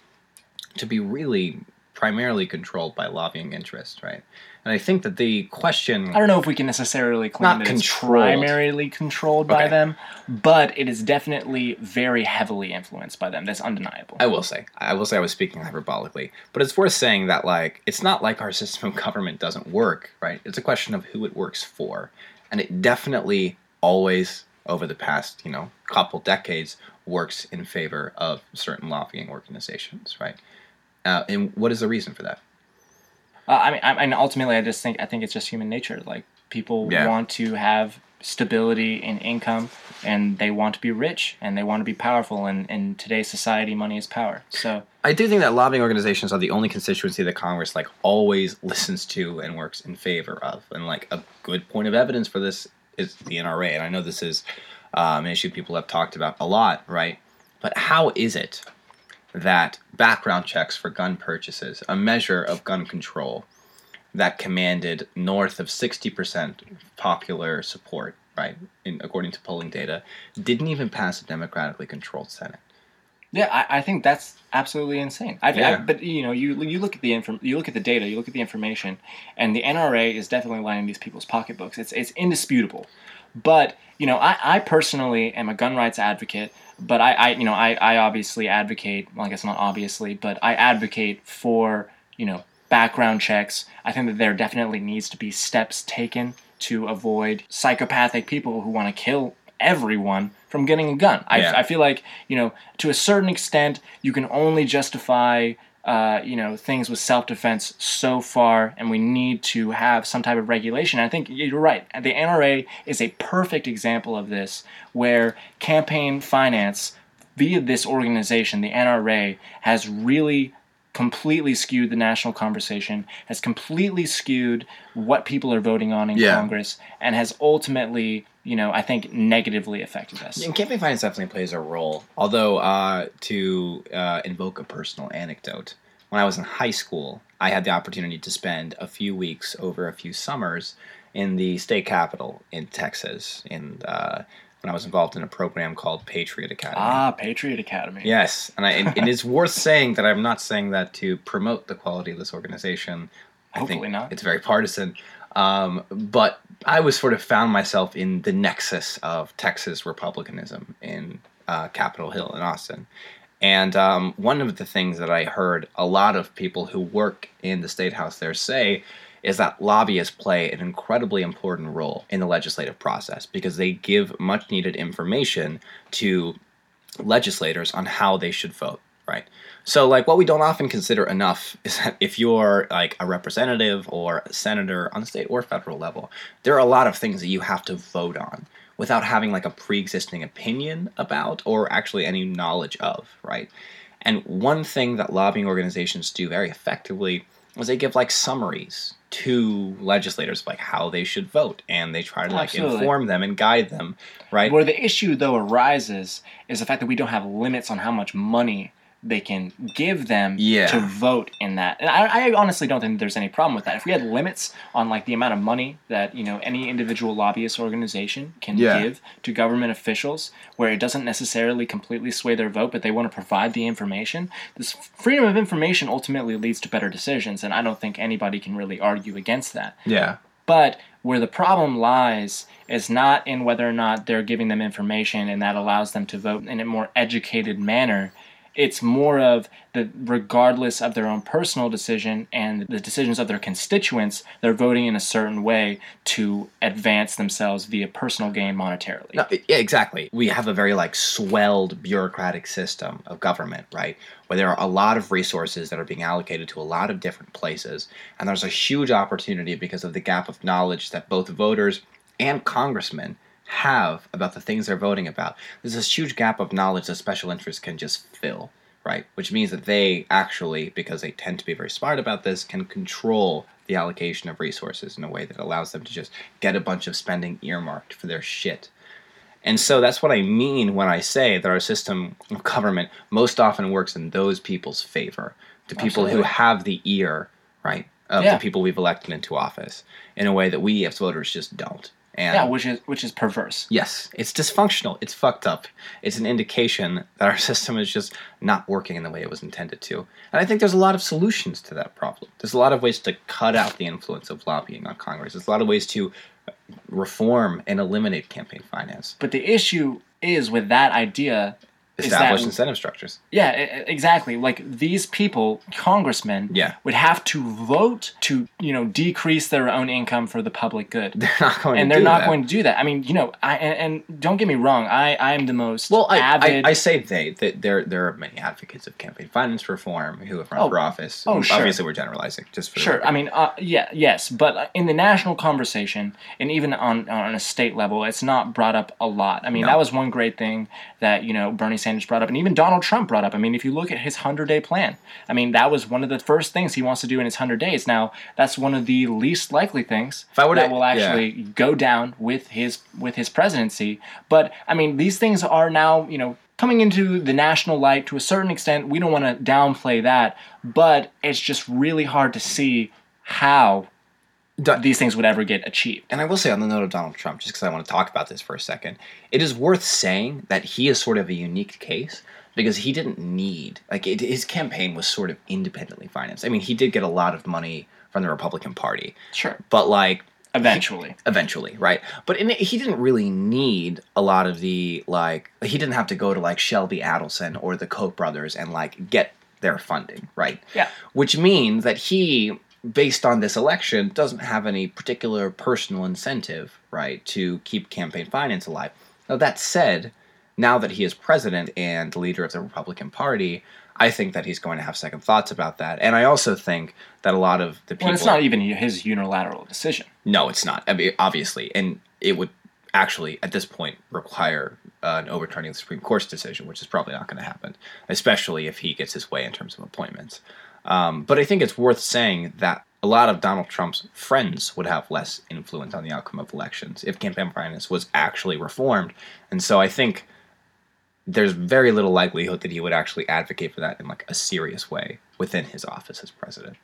Speaker 1: to be really primarily controlled by lobbying interests, right? And I think that the question
Speaker 2: I don't know if we can necessarily claim
Speaker 1: Not
Speaker 2: that
Speaker 1: controlled.
Speaker 2: it's primarily controlled by
Speaker 1: Okay.
Speaker 2: them, but it is definitely very heavily influenced by them. That's undeniable.
Speaker 1: I will say, I will say I was speaking hyperbolically, but it's worth saying that like it's not like our <laughs> system of government doesn't work, right? It's a question of who it works for, and it definitely always over the past you know couple decades works in favor of certain lobbying organizations, right? Uh, and what is the reason for that?
Speaker 2: Uh, I mean, I, and ultimately, I just think I think it's just human nature. Like people
Speaker 1: Yeah.
Speaker 2: want to have stability in income, and they want to be rich, and they want to be powerful. And in today's society, money is power. So
Speaker 1: I do think that lobbying organizations are the only constituency that Congress like always listens to and works in favor of. And like a good point of evidence for this is the NRA. And I know this is um, an issue people have talked about a lot, right? But how is it that background checks for gun purchases, a measure of gun control that commanded north of 60% popular support, right, in, according to polling data, didn't even pass a democratically controlled Senate?
Speaker 2: Yeah, I, I think that's absolutely insane. I, I,
Speaker 1: Yeah.
Speaker 2: but you know, you you look at the inform, you look at the data, you look at the information, and the NRA is definitely lining these people's pocketbooks. It's it's indisputable. But you know, I, I personally am a gun rights advocate. But I, I you know I, I obviously advocate. Well, I guess not obviously, but I advocate for you know background checks. I think that there definitely needs to be steps taken to avoid psychopathic people who want to kill everyone from getting a gun. I,
Speaker 1: Yeah.
Speaker 2: I feel like you know to a certain extent you can only justify uh, you know things with self-defense so far and we need to have some type of regulation i think you're right the nra is a perfect example of this where campaign finance via this organization the nra has really completely skewed the national conversation has completely skewed what people are voting on in
Speaker 1: Yeah.
Speaker 2: congress and has ultimately you know i think negatively affected us
Speaker 1: And campaign finance definitely plays a role. Although, uh, to uh, invoke a personal anecdote, when I was in high school, I had the opportunity to spend a few weeks over a few summers in the state capital in Texas. In uh, when I was involved in a program called Patriot Academy.
Speaker 2: ah patriot academy
Speaker 1: Yes, and, I, and it is <laughs> worth saying that I'm not saying that to promote the quality of this organization. I
Speaker 2: Hopefully not.
Speaker 1: It's very partisan. Um, but I was sort of found myself in the nexus of Texas republicanism in uh, Capitol Hill in Austin. And um, one of the things that I heard a lot of people who work in the state house there say is that lobbyists play an incredibly important role in the legislative process because they give much needed information to legislators on how they should vote, right? So, like, what we don't often consider enough <laughs> is that if you're like a representative or a senator on the state or federal level, there are a lot of things that you have to vote on without having like a pre existing opinion about or actually any knowledge of, right? And one thing that lobbying organizations do very effectively is they give like summaries to legislators of, like how they should vote and they try to like
Speaker 2: Absolutely.
Speaker 1: inform them and guide them, right?
Speaker 2: Where the issue though arises is the fact that we don't have limits on how much money they can give them
Speaker 1: Yeah.
Speaker 2: to vote in that. And I, I honestly don't think there's any problem with that. If we had limits on like the amount of money that you know any individual lobbyist organization can
Speaker 1: Yeah.
Speaker 2: give to government officials, where it doesn't necessarily completely sway their vote, but they want to provide the information. This freedom of information ultimately leads to better decisions, and I don't think anybody can really argue against that.
Speaker 1: Yeah.
Speaker 2: But where the problem lies is not in whether or not they're giving them information and that allows them to vote in a more educated manner. It's more of the regardless of their own personal decision and the decisions of their constituents, they're voting in a certain way to advance themselves via personal gain monetarily.
Speaker 1: No, yeah, exactly. We have a very like swelled bureaucratic system of government, right? Where there are a lot of resources that are being allocated to a lot of different places, and there's a huge opportunity because of the gap of knowledge that both voters and congressmen have about the things they're voting about. There's this huge gap of knowledge that special interests can just fill, right? Which means that they actually, because they tend to be very smart about this, can control the allocation of resources in a way that allows them to just get a bunch of spending earmarked for their shit. And so that's what I mean when I say that our system of government most often works in those people's favor, the people who have the ear, right, of
Speaker 2: Yeah.
Speaker 1: the people we've elected into office, in a way that we as voters just don't. And
Speaker 2: yeah, which is which is perverse.
Speaker 1: Yes, it's dysfunctional. It's fucked up. It's an indication that our <laughs> system is just not working in the way it was intended to. And I think there's a lot of solutions to that problem. There's a lot of ways to cut out the influence of lobbying on Congress. There's a lot of ways to reform and eliminate campaign finance,
Speaker 2: But the issue is with that idea is
Speaker 1: establish
Speaker 2: that
Speaker 1: incentive structures.
Speaker 2: yeah, exactly. Like these people, congressmen,
Speaker 1: Yeah.
Speaker 2: would have to vote to you know decrease their own income for the public good. <laughs>
Speaker 1: They're not going to
Speaker 2: and
Speaker 1: they're
Speaker 2: not
Speaker 1: that.
Speaker 2: going to do that. I mean, you know, I and, and don't get me wrong, I I am the most
Speaker 1: Well, I, I,
Speaker 2: avid.
Speaker 1: I say they. That there there are many advocates of campaign finance reform who have run
Speaker 2: Oh.
Speaker 1: for office.
Speaker 2: Oh, sure.
Speaker 1: Obviously, we're generalizing. Just for
Speaker 2: Sure. I mean, uh, yeah, yes, but uh, in the national conversation, and even on on a state level, it's not brought up a lot. I mean,
Speaker 1: No.
Speaker 2: that was one great thing that you know Bernie Sanders brought up, and even Donald Trump brought up. I mean, if you look at his hundred day plan, I mean, that was one of the first things he wants to do in his hundred days. Now, that's one of the least likely things
Speaker 1: If I were
Speaker 2: that will actually go down with his with his presidency. But I mean, these things are now you know coming into the national light to a certain extent. We don't want to downplay that, but it's just really hard to see how these things would ever get achieved.
Speaker 1: and I will say on the note of Donald Trump, just because I want to talk about this for a second, it is worth saying that he is sort of a unique case because he didn't need like it, his campaign was sort of independently financed. I mean, he did get a lot of money from the Republican Party,
Speaker 2: Sure.
Speaker 1: but like
Speaker 2: Eventually.
Speaker 1: eventually, right? But it, he didn't really need a lot of the like. He didn't have to go to like Sheldon Adelson or the Koch brothers and like get their funding, right?
Speaker 2: Yeah.
Speaker 1: Which means that he, based on this election, doesn't have any particular personal incentive, right, to keep campaign finance alive. Now that said, now that he is president and leader of the Republican Party. I think that he's going to have second thoughts about that, and I also think that a lot of the people.
Speaker 2: Well, it's not even his unilateral decision.
Speaker 1: No, it's not. I mean, obviously, and it would actually, at this point, require uh, an overturning of the Supreme Court's decision, which is probably not going to happen, especially if he gets his way in terms of appointments. Um, but I think it's worth saying that a lot of Donald Trump's friends would have less influence on the outcome of elections if campaign finance was actually reformed, and so I think there's very little likelihood that he would actually advocate for that in like a serious way within his office as president.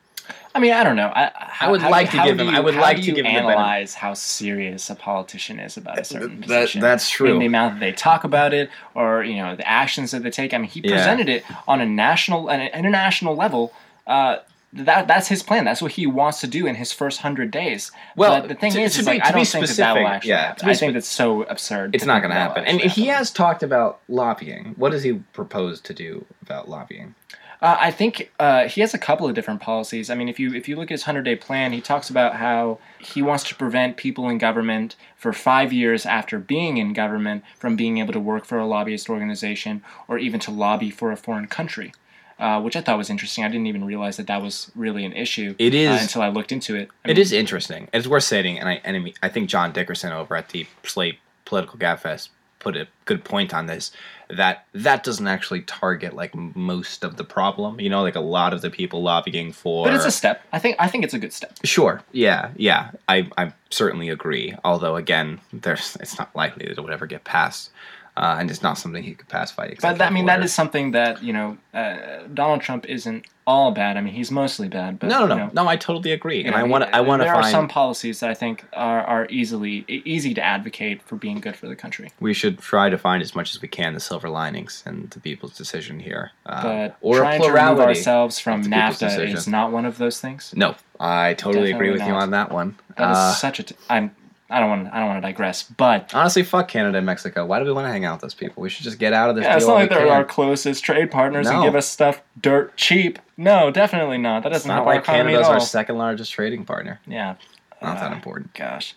Speaker 2: I mean, I don't know. I, how,
Speaker 1: I would like to give him-
Speaker 2: You,
Speaker 1: I would like to give him the benefit-
Speaker 2: analyze how serious a politician is about a certain
Speaker 1: That-
Speaker 2: position.
Speaker 1: that's true.
Speaker 2: In the amount that they talk about it, or you know, the actions that they take. I mean, he
Speaker 1: Yeah.
Speaker 2: presented it on a national and an international level. Uh, that that's his plan. That's what he wants to do in his first hundred days.
Speaker 1: Well,
Speaker 2: but the thing
Speaker 1: to-
Speaker 2: is,
Speaker 1: to
Speaker 2: is
Speaker 1: be-
Speaker 2: like, I don't think that that will actually
Speaker 1: yeah,
Speaker 2: happen. I think that's so absurd.
Speaker 1: It's not going to happen. And
Speaker 2: actually
Speaker 1: he has talked about lobbying. What does he propose to do about lobbying?
Speaker 2: Uh, I think uh, he has a couple of different policies. I mean, if you if you look at his hundred day plan, he talks about how he wants to prevent people in government for five years after being in government from being able to work for a lobbyist organization or even to lobby for a foreign country. Uh, which I thought was interesting. I didn't even realize that that was really an issue.
Speaker 1: It is-
Speaker 2: uh, until I looked into it. I
Speaker 1: It
Speaker 2: mean,
Speaker 1: is interesting. It's worth stating, and I and I mean, I think John Dickerson over at the Slate Political Gabfest put a good point on this. That that doesn't actually target like most of the problem. You know, like a lot of the people lobbying for.
Speaker 2: but it's a step. I think I think it's a good step.
Speaker 1: Sure. Yeah. Yeah. I I certainly agree. Although again, there's it's not likely that it would ever get passed. Uh, and it's not something he could pacify.
Speaker 2: But that, I mean, that is something that you know, uh, Donald Trump isn't all bad. I mean, he's mostly bad. But,
Speaker 1: no, no, no,
Speaker 2: know,
Speaker 1: no. I totally agree, and I want to. I want to
Speaker 2: There
Speaker 1: find.
Speaker 2: are some policies that I think are, are easily easy to advocate for being good for the country.
Speaker 1: we should try to find as much as we can the silver linings and the people's decision here, uh,
Speaker 2: But
Speaker 1: or
Speaker 2: trying to remove ourselves from
Speaker 1: of the people's
Speaker 2: NAFTA
Speaker 1: decision.
Speaker 2: is not one of those things.
Speaker 1: No, I totally agree
Speaker 2: Definitely
Speaker 1: with you on that one.
Speaker 2: That is
Speaker 1: Uh,
Speaker 2: such a. T- I'm. I don't want. I don't want to digress, but
Speaker 1: honestly, fuck Canada and Mexico. Why do we want to hang out with those people? We should just get out of this.
Speaker 2: yeah, it's not like they're
Speaker 1: can.
Speaker 2: our closest trade partners and
Speaker 1: No.
Speaker 2: give us stuff dirt cheap. No, definitely not. That doesn't
Speaker 1: not
Speaker 2: help our
Speaker 1: like
Speaker 2: economy
Speaker 1: Canada's our second largest trading partner.
Speaker 2: yeah,
Speaker 1: Not that
Speaker 2: Uh,
Speaker 1: important.
Speaker 2: Gosh.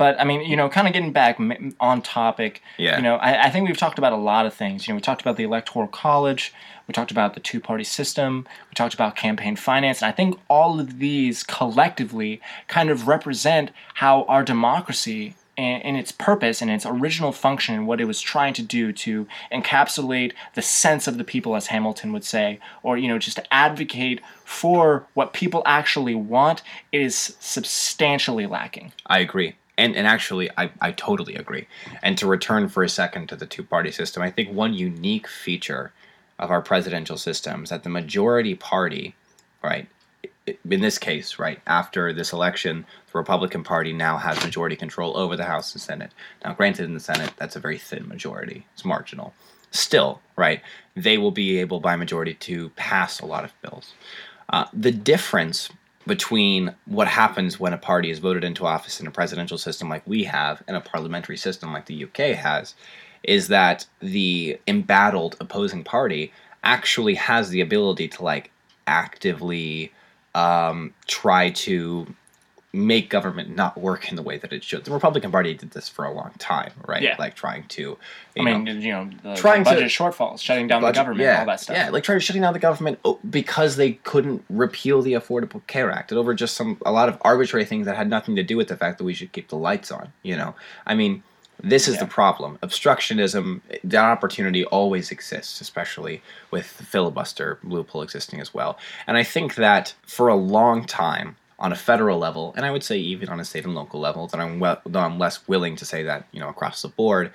Speaker 2: But I mean, you know, kind of getting back on topic.
Speaker 1: Yeah.
Speaker 2: You know, I, I think we've talked about a lot of things. You know, we talked about the electoral college. We talked about the two-party system. We talked about campaign finance. And I think all of these collectively kind of represent how our democracy and, and its purpose and its original function and what it was trying to do to encapsulate the sense of the people, as Hamilton would say, or you know, just advocate for what people actually want is substantially lacking.
Speaker 1: I agree. And, and actually, I, I totally agree. And to return for a second to the two party system, I think one unique feature of our presidential system is that the majority party, right, in this case, right, after this election, the Republican Party now has majority control over the House and Senate. Now, granted, in the Senate, that's a very thin majority, it's marginal. Still, right, they will be able by majority to pass a lot of bills. Uh, the difference between what happens when a party is voted into office in a presidential system like we have and a parliamentary system like the UK has is that the embattled opposing party actually has the ability to like actively um, try to make government not work in the way that it should. The Republican Party did this for a long time, right?
Speaker 2: Yeah.
Speaker 1: Like trying to, you
Speaker 2: I
Speaker 1: know,
Speaker 2: mean, you know, the,
Speaker 1: trying
Speaker 2: the
Speaker 1: to-
Speaker 2: budget shortfalls, shutting down the government,
Speaker 1: yeah,
Speaker 2: all that stuff.
Speaker 1: Yeah, like trying to shutting down the government oh, because they couldn't repeal the Affordable Care Act and over just some a lot of arbitrary things that had nothing to do with the fact that we should keep the lights on. You know, I mean, this is
Speaker 2: Yeah.
Speaker 1: the problem. Obstructionism, that opportunity always exists, especially with the filibuster loophole existing as well. And I think that for a long time. On a federal level, and I would say even on a state and local level, that I'm well, though I'm less willing to say that you know across the board,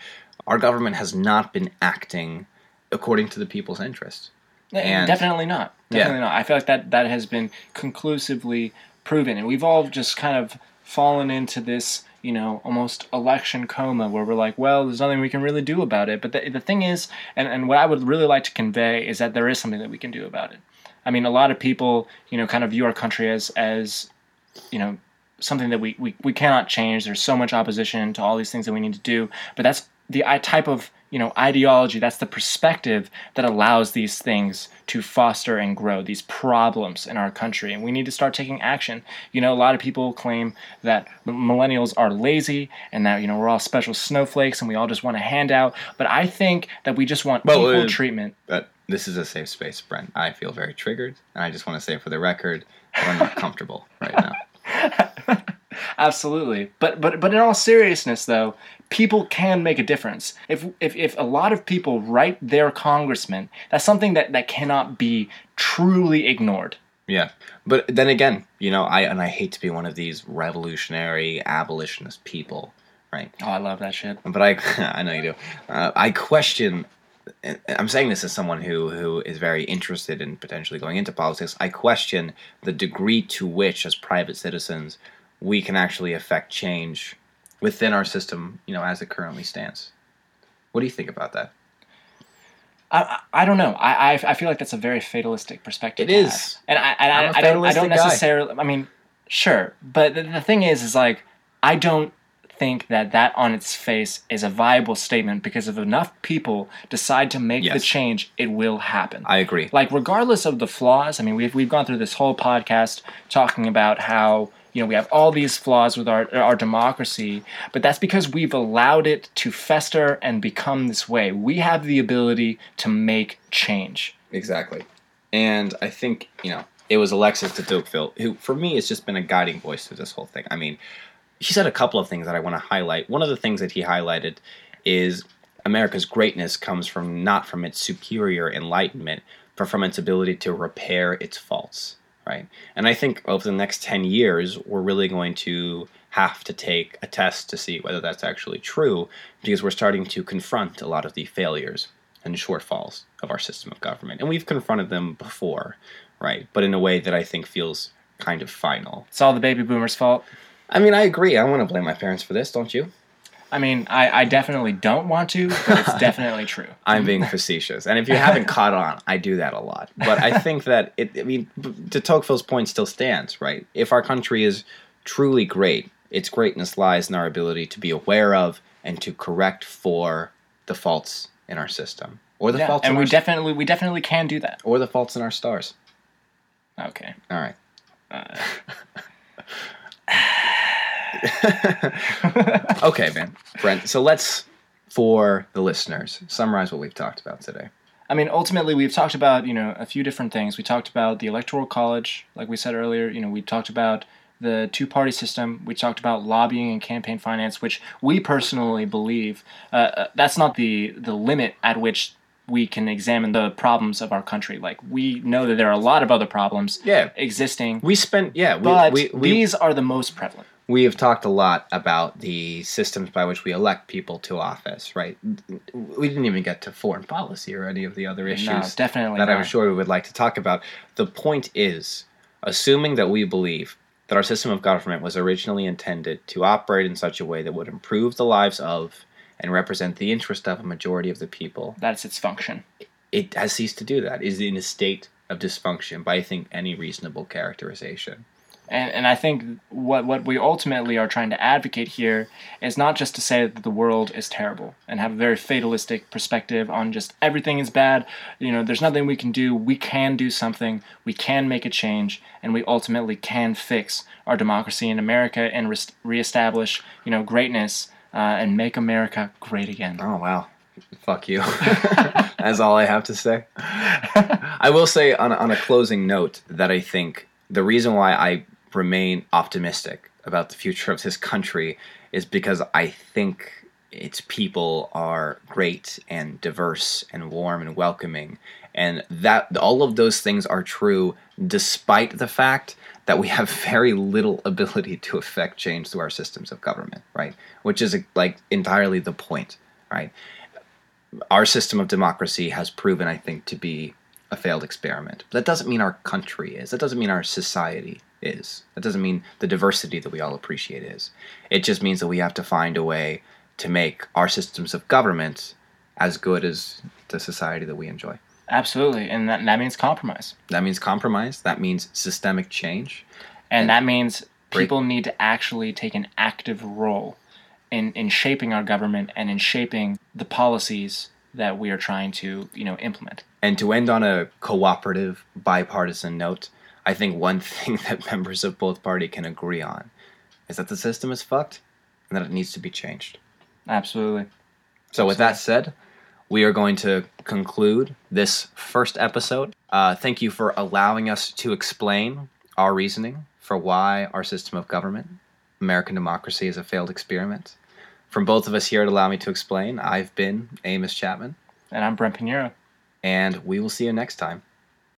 Speaker 1: our government has not been acting according to the people's interests.
Speaker 2: Eh,
Speaker 1: And-
Speaker 2: definitely not.
Speaker 1: Yeah.
Speaker 2: Definitely not. I feel like that that has been conclusively proven, and we've all just kind of fallen into this, you know, almost election coma where we're like, well, there's nothing we can really do about it. But the, the thing is, and, and what I would really like to convey is that there is something that we can do about it. I mean, a lot of people, you know, kind of view our country as as, you know, something that we, we, we cannot change. There's so much opposition to all these things that we need to do. But that's the i- type of you know ideology. That's the perspective that allows these things to foster and grow these problems in our country. And we need to start taking action. You know, a lot of people claim that millennials are lazy and that you know we're all special snowflakes and we all just want a handout. But I think that we just want
Speaker 1: Well,
Speaker 2: equal
Speaker 1: uh,
Speaker 2: treatment.
Speaker 1: But this is a safe space, Brent. I feel very triggered, and I just want to say for the record, I'm not comfortable right now.
Speaker 2: Absolutely. But but but in all seriousness though, people can make a difference. If if if a lot of people write their congressman, that's something that that cannot be truly ignored.
Speaker 1: Yeah, but then again, you know, I and I hate to be one of these revolutionary abolitionist people, right?
Speaker 2: Oh, I love that shit.
Speaker 1: But I, <laughs> I know you do. Uh, I question. I'm saying this as someone who who is very interested in potentially going into politics. I question the degree to which, as private citizens, we can actually affect change within our system. You know, as it currently stands. What do you think about that?
Speaker 2: I, I don't know. I, I I feel like that's a very fatalistic perspective.
Speaker 1: It is.
Speaker 2: and I and
Speaker 1: I'm a
Speaker 2: I, I don't I don't
Speaker 1: guy.
Speaker 2: necessarily. I mean, sure, but the, the thing is, is like I don't think that that on its face is a viable statement because if enough people decide to make the change, it will happen.
Speaker 1: I agree.
Speaker 2: like regardless of the flaws i mean we've, we've gone through this whole podcast talking about how you know we have all these flaws with our our democracy but that's because we've allowed it to fester and become this way we have the ability to make change
Speaker 1: Exactly. And I think, you know, it was Alexis de Tocqueville who, for me, has just been a guiding voice through this whole thing. I mean, he said a couple of things that I want to highlight. One of the things that he highlighted is America's greatness comes from not from its superior enlightenment, but from its ability to repair its faults, right? And I think over the next 10 years, we're really going to have to take a test to see whether that's actually true because we're starting to confront a lot of the failures and shortfalls of our system of government. And we've confronted them before, right? But in a way that I think feels kind of final.
Speaker 2: It's all the baby boomers' fault.
Speaker 1: I mean, I agree. I want to blame my parents for this, don't you?
Speaker 2: I mean, I, I definitely don't want to, but it's <laughs> definitely true.
Speaker 1: I'm being facetious. And if you haven't caught on, I do that a lot. But I think <laughs> that it, I mean, to Tocqueville's point still stands, right? If our country is truly great, its greatness lies in our ability to be aware of and to correct for the faults in our system or the faults.
Speaker 2: Yeah,
Speaker 1: faults
Speaker 2: and
Speaker 1: in
Speaker 2: we definitely we definitely can do that.
Speaker 1: or the faults in our stars.
Speaker 2: Okay.
Speaker 1: All right.
Speaker 2: Uh, <laughs> <laughs>
Speaker 1: Okay, man. Brent, so let's for the listeners summarize what we've talked about today.
Speaker 2: I mean, ultimately, we've talked about you know a few different things. We talked about the electoral college, like we said earlier. You know, we talked about the two-party system. We talked about lobbying and campaign finance, which we personally believe uh, uh, that's not the the limit at which we can examine the problems of our country. Like we know that there are a lot of other problems
Speaker 1: Yeah.
Speaker 2: existing,
Speaker 1: We spent yeah, we
Speaker 2: but
Speaker 1: we, we,
Speaker 2: these are the most prevalent.
Speaker 1: We have talked a lot about the systems by which we elect people to office, right? We didn't even get to foreign policy or any of the other issues
Speaker 2: No, definitely
Speaker 1: that I'm sure we would like to talk about. The point is, assuming that we believe that our system of government was originally intended to operate in such a way that would improve the lives of and represent the interest of a majority of the people,
Speaker 2: That's its function.
Speaker 1: it has ceased to do that. Is in a state of dysfunction by I think any reasonable characterization.
Speaker 2: And, and I think what, what we ultimately are trying to advocate here is not just to say that the world is terrible and have a very fatalistic perspective on just everything is bad. You know, there's nothing we can do. We can do something. We can make a change, and we ultimately can fix our democracy in America and re- reestablish, you know, greatness uh, and make America great again.
Speaker 1: Oh wow. Fuck you. <laughs> That's all I have to say. <laughs> I will say on on a closing note that I think the reason why I remain optimistic about the future of this country is because I think its people are great and diverse and warm and welcoming and that all of those things are true despite the fact that we have <laughs> very little ability to affect change through our systems of government right which is like entirely the point right our system of democracy has proven, I think, to be a failed experiment. That doesn't mean our country is. That doesn't mean our society is. That doesn't mean the diversity that we all appreciate is. It just means that we have to find a way to make our systems of government as good as the society that we enjoy.
Speaker 2: Absolutely, and that, that means compromise.
Speaker 1: That means compromise. That means systemic change.
Speaker 2: and that means
Speaker 1: Break-
Speaker 2: people need to actually take an active role in, in shaping our government and in shaping the policies that we are trying to you know implement
Speaker 1: And to end on a cooperative, bipartisan note, I think one <laughs> thing that members of both party can agree on is that the system is fucked and that it needs to be changed.
Speaker 2: absolutely
Speaker 1: So, with that said, we are going to conclude this first episode. Uh, thank you for allowing us to explain our reasoning for why our system of government, American democracy, is a failed experiment. From both of us here at Allow Me to Explain, I've been Amos Chapman,
Speaker 2: and i'm brent pinero
Speaker 1: and we will see you next time.